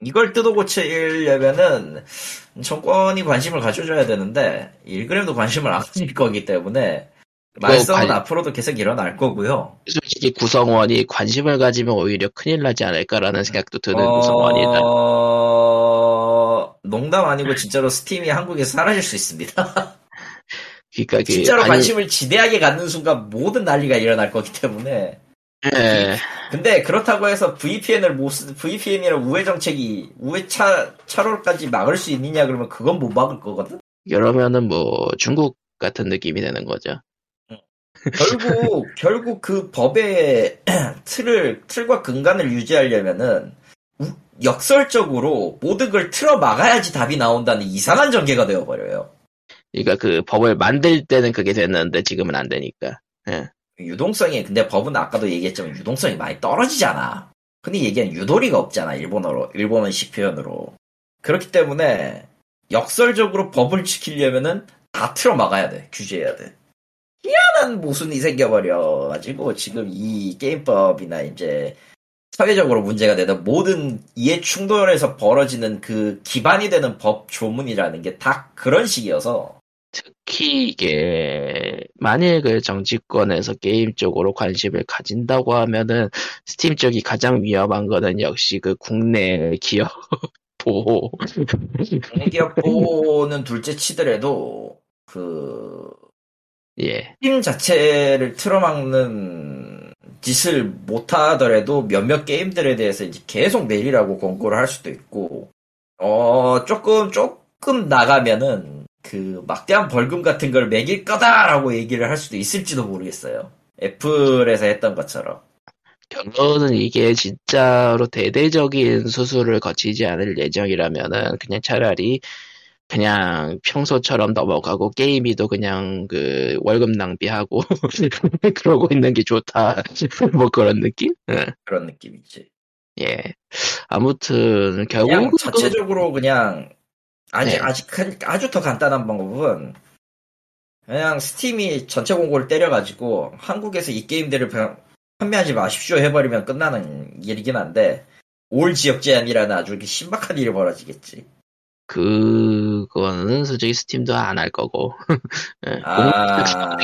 이걸 뜯어 고치려면은 정권이 관심을 가져줘야 되는데 1g도 관심을 안 가질 거기 때문에 말썽은 관- 앞으로도 계속 일어날 거고요. 솔직히 구성원이 관심을 가지면 오히려 큰일 나지 않을까라는 생각도 드는 구성원이다. 어... 농담 아니고 진짜로 스팀이 한국에서 사라질 수 있습니다. 그러니까 그 진짜로 아니, 관심을 지대하게 갖는 순간 모든 난리가 일어날 거기 때문에 예, 근데 그렇다고 해서 VPN을 못 쓰, VPN이랑 우회 정책이 우회 차 차로까지 막을 수 있느냐 그러면 그건 못 막을 거거든. 이러면은 뭐 중국 같은 느낌이 되는 거죠. 결국 *laughs* 결국 그 법의 *clears throat* 틀을 틀과 근간을 유지하려면은 우- 역설적으로 모든 걸 틀어 막아야지 답이 나온다는 이상한 전개가 되어 버려요. 그러니까 그 법을 만들 때는 그게 됐는데 지금은 안 되니까. 예. 유동성이 근데 법은 아까도 얘기했지만 유동성이 많이 떨어지잖아. 흔히 얘기하는 유도리가 없잖아 일본어로 일본어식 표현으로. 그렇기 때문에 역설적으로 법을 지키려면은 다 틀어 막아야 돼 규제해야 돼. 희한한 모순이 생겨버려 가지고 지금 이 게임법이나 이제 사회적으로 문제가 되는 모든 이해 충돌에서 벌어지는 그 기반이 되는 법 조문이라는 게 다 그런 식이어서 특히 이게 만일 그 정치권에서 게임 쪽으로 관심을 가진다고 하면은 스팀 쪽이 가장 위험한 거는 역시 그 국내 기업 *laughs* 보호. 국내 기업 보호는 둘째 치더라도 그 예. 팀 자체를 틀어막는 짓을 못하더라도 몇몇 게임들에 대해서 이제 계속 내리라고 권고를 할 수도 있고, 어, 조금, 조금 나가면은, 그, 막대한 벌금 같은 걸 매길 거다라고 얘기를 할 수도 있을지도 모르겠어요. 애플에서 했던 것처럼. 결론은 이게 진짜로 대대적인 수술을 거치지 않을 예정이라면은 그냥 차라리 그냥 평소처럼 넘어가고 게임이도 그냥 그 월급 낭비하고 *laughs* 그러고 있는 게 좋다 *laughs* 뭐 그런 느낌? 예. 그런 느낌이지. 예. 아무튼 그냥 결국 자체적으로 그냥, 아직, 네. 아직, 큰- 아주 더 간단한 방법은, 그냥 스팀이 전체 공고를 때려가지고, 한국에서 이 게임들을 그냥 판매하지 마십시오 해버리면 끝나는 일이긴 한데, 올 지역 제한이라는 아주 이렇게 신박한 일이 벌어지겠지. 그거는 솔직히 스팀도 안 할 거고 *laughs* 예. 아,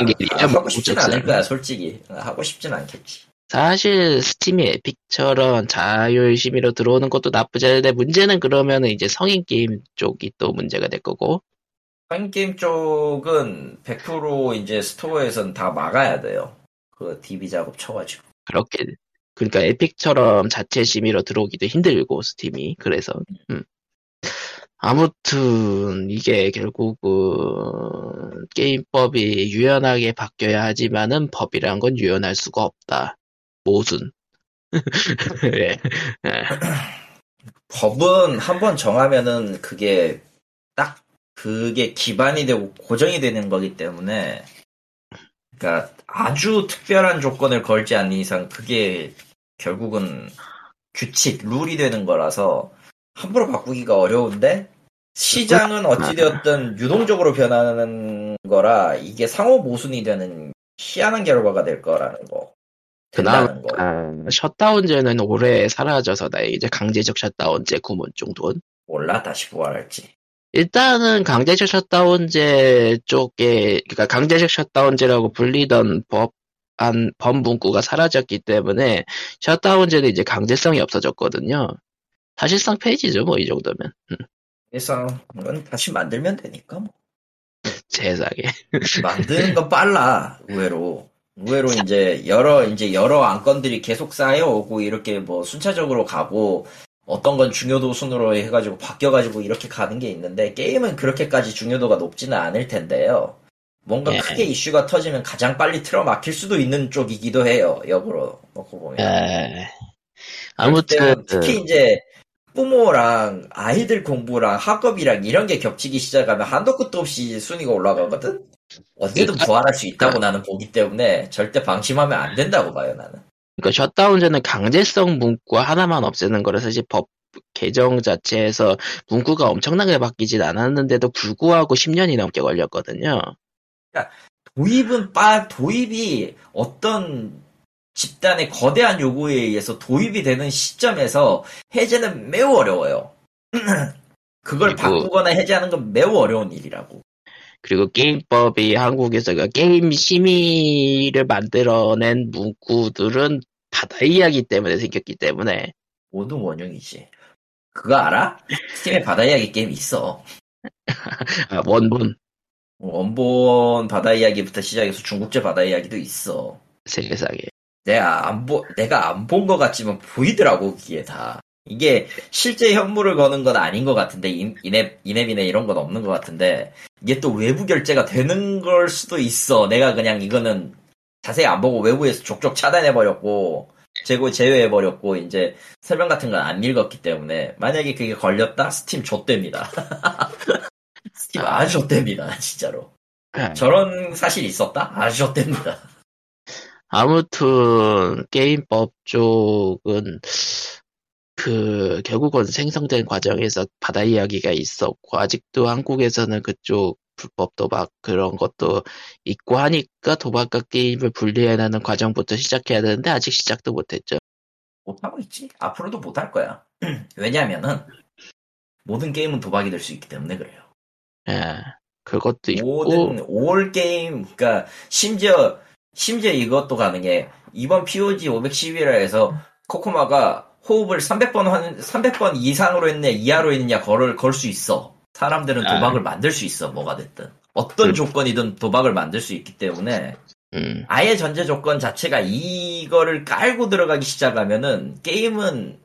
뭐 하고 싶진. 않을 거야, 솔직히. 하고 싶진 않겠지. 사실 스팀이 에픽처럼 자율 심의로 들어오는 것도 나쁘지 않은데 문제는 그러면은 이제 성인 게임 쪽이 또 문제가 될 거고 성인 게임 쪽은 100% 이제 store에선 다 막아야 돼요. 그 DB 작업 쳐가지고. 그렇게 그러니까 에픽처럼 자체 심의로 들어오기도 힘들고 스팀이 그래서 음. 아무튼 이게 결국은 게임법이 유연하게 바뀌어야 하지만은 법이란 건 유연할 수가 없다 모순 *laughs* 예. 예. 법은 한번 정하면은 그게 딱 그게 기반이 되고 고정이 되는 거기 때문에 그러니까 아주 특별한 조건을 걸지 않는 이상 그게 결국은 규칙, 룰이 되는 거라서 함부로 바꾸기가 어려운데 시장은 어찌되었든 유동적으로 변하는 거라 이게 상호 모순이 되는 희한한 결과가 될 거라는 거. 된다는 거. 아, 셧다운제는 올해 사라져서다 이제 강제적 셧다운제 구문 정도는 몰라 다시 부활할지. 일단은 강제적 셧다운제 쪽에 그러니까 강제적 셧다운제라고 불리던 법안 법 문구가 사라졌기 때문에 셧다운제는 이제 강제성이 없어졌거든요. 사실상 폐지죠 뭐 이 정도면 일상 은 다시 만들면 되니까 뭐. 세상에 만드는 건 빨라 의외로 의외로 이제 여러 이제 여러 안건들이 계속 쌓여오고 이렇게 뭐 순차적으로 가고 어떤 건 중요도 순으로 해가지고 바뀌어가지고 이렇게 가는 게 있는데 게임은 그렇게까지 중요도가 높지는 않을 텐데요. 뭔가 예. 크게 이슈가 터지면 가장 빨리 틀어막힐 수도 있는 쪽이기도 해요. 역으로 놓고 보면. 때문에 아무튼 특히 이제 부모랑 아이들 공부랑 학업이랑 이런 게 겹치기 시작하면 한도 끝도 없이 순위가 올라가거든. 언제든 부활할 수 있다고 나는 보기 때문에 절대 방심하면 안 된다고 봐요 나는. 그러니까 셧다운제는 강제성 문구 하나만 없애는 거라서 사실 법 개정 자체에서 문구가 엄청나게 바뀌진 않았는데도 불구하고 10년이 넘게 걸렸거든요. 도입은 빠 도입이 어떤 집단의 거대한 요구에 의해서 도입이 되는 시점에서 해제는 매우 어려워요. *clears throat* 그걸 그리고- 바꾸거나 해제하는 건 매우 어려운 일이라고. 그리고 게임법이 한국에서 그 게임 심의를 만들어낸 문구들은 바다 이야기 때문에 생겼기 때문에 모든 원흉이지. 그거 알아? 스팀에 바다 이야기 게임 있어. *laughs* 아, 원본 원본 바다 이야기부터 시작해서 중국제 바다 이야기도 있어. 세상에 내가 안 보, 내가 안 본 것 같지만 보이더라고, 그게 다. 이게 실제 현물을 거는 건 아닌 것 같은데, 인, in-app, in-app이네 이런 건 없는 것 같은데, 이게 또 외부 결제가 되는 걸 수도 있어. 내가 그냥 이거는 자세히 안 보고 외부에서 족족 차단해 버렸고, 제고 제외해 버렸고, 이제 설명 같은 건 안 읽었기 때문에, 만약에 그게 걸렸다? 스팀 좆됩니다. *laughs* 스팀 아주 좆됩니다, 진짜로. 아, 저런 사실이 있었다? 아주 좆됩니다. 아무튼 게임법 쪽은 그 결국은 생성된 과정에서 바다 이야기가 있었고 아직도 한국에서는 그쪽 불법 도박 그런 것도 있고 하니까 도박과 게임을 분리해내는 과정부터 시작해야 되는데 아직 시작도 못했죠. 못하고 있지. 앞으로도 못할 거야. *clears throat* 왜냐면은 모든 게임은 도박이 될 수 있기 때문에 그래요. 예, 그것도 있고 모든 올 게임 그러니까 심지어 심지어 이것도 가능해. 이번 POG 511화 해서 코코마가 호흡을 300번 한 300번 이상으로 했냐 이하로 했냐 걸을 걸 수 있어. 사람들은 아. 도박을 만들 수 있어. 뭐가 됐든. 어떤 그- 조건이든 도박을 만들 수 있기 때문에 음, 아예 전제 조건 자체가 이거를 깔고 들어가기 시작하면은 게임은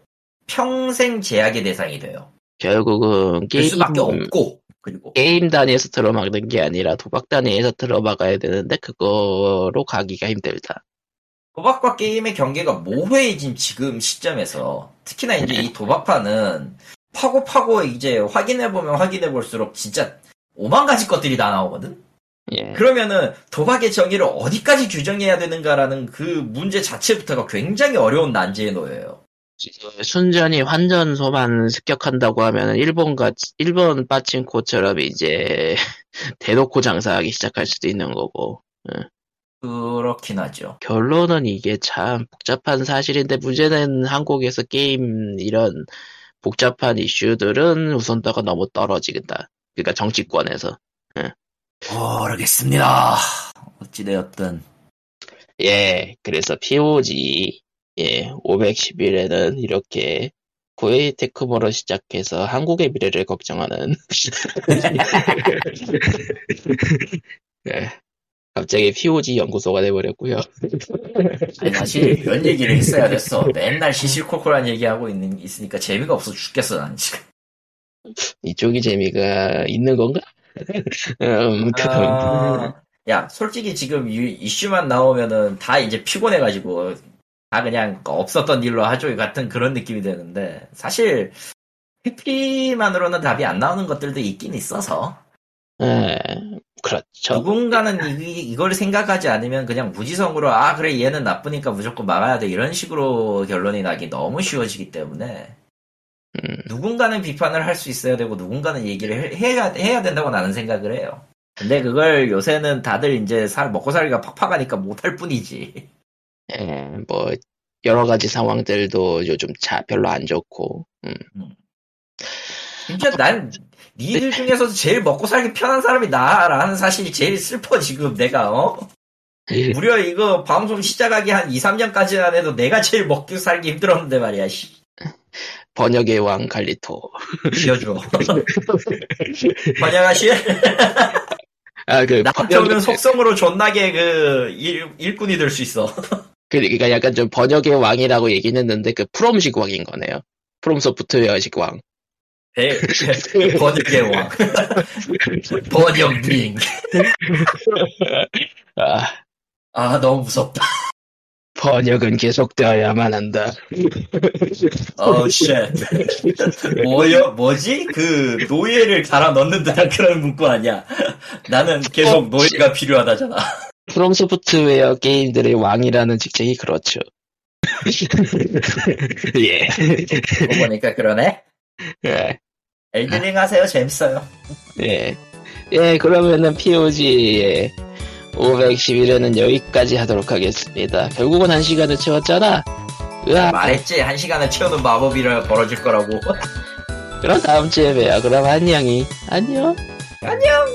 평생 제약의 대상이 돼요. 결국은 될 게임 수밖에 없고 그리고 게임 단위에서 들어막는 게 아니라 도박 단위에서 들어막아야 되는데 그거로 가기가 힘들다. 도박과 게임의 경계가 모호해진 지금 시점에서 특히나 이제 이 도박판은 파고 파고 이제 확인해 보면 확인해 볼수록 진짜 오만 가지 것들이 다 나오거든. 예. 그러면은 도박의 정의를 어디까지 규정해야 되는가라는 그 문제 자체부터가 굉장히 어려운 난제에 놓여요. 순전히 환전 소만 습격한다고 하면은 일본 같 일본 빠친코처럼 이제 *laughs* 대놓고 장사하기 시작할 수도 있는 거고 그렇긴 하죠. 결론은 이게 참 복잡한 사실인데 문제는 한국에서 게임 이런 복잡한 이슈들은 우선도가 너무 떨어지겠다. 그러니까 정치권에서 모르겠습니다. 어찌되었든 예 그래서 POG 예 511에는 이렇게 고에이 테크모로 시작해서 한국의 미래를 걱정하는 *laughs* *laughs* 예, 갑자기 POG 연구소가 돼버렸고요. *laughs* 아니 사실 이런 얘기를 했어야 됐어. 맨날 시시콜콜한 얘기하고 있는 있으니까 재미가 없어 죽겠어 난 지금. 이쪽이 재미가 있는 건가? *laughs* 음, 그- 아, 야 솔직히 지금 이, 이슈만 나오면은 다 이제 피곤해가지고 다 그냥 없었던 일로 하죠 같은 그런 느낌이 드는데 사실 PP만으로는 답이 안 나오는 것들도 있긴 있어서 예, 그렇죠. 누군가는 이, 이걸 생각하지 않으면 그냥 무지성으로 아 그래 얘는 나쁘니까 무조건 막아야 돼 이런 식으로 결론이 나기 너무 쉬워지기 때문에 음, 누군가는 비판을 할 수 있어야 되고 누군가는 얘기를 해- 해야 해야 된다고 나는 생각을 해요. 근데 그걸 요새는 다들 이제 살 먹고 살기가 팍팍하니까 못할 뿐이지. 예, 뭐 여러 가지 상황들도 요즘 차 별로 안 좋고. 음. 진짜 난 니들 중에서도 제일 먹고 살기 편한 사람이 나라는 사실이 제일 슬퍼 지금 내가 어 무려 이거 방송 시작하기 한 2, 3년까지는 안 해도 내가 제일 먹고 살기 힘들었는데 말이야. 씨. 번역의 왕 칼리토. 비워줘. *laughs* 번역하시? 아, 그, 나한테 오면 속성으로 존나게 그 일, 일꾼이 될 수 있어. 그러니까 약간 좀 번역의 왕이라고 얘기는 했는데 그 프롬식 왕인 거네요. 프롬 소프트웨어식 왕. 번역의 왕. 번역링. 아, 아, 너무 무섭다. 번역은 계속되어야만 한다. 어우, shit. 뭐요, 뭐지? 그, 노예를 갈아 넣는 듯한 그런 문구 아니야. 나는 계속 노예가 필요하다잖아. 프롬 소프트웨어 게임들의 왕이라는 직책이 그렇죠. *laughs* *laughs* 예. 보니까 그러네? *laughs* 예. 엘든링 하세요. 재밌어요. 예. 예, 그러면은 POG 511회는 여기까지 하도록 하겠습니다. 결국은 한 시간을 채웠잖아. 으아, 말했지. 한 시간을 채우는 마법이 벌어질 거라고. *laughs* 그럼 다음 주에 봬요. 그럼 안녕히. 안녕. 안녕!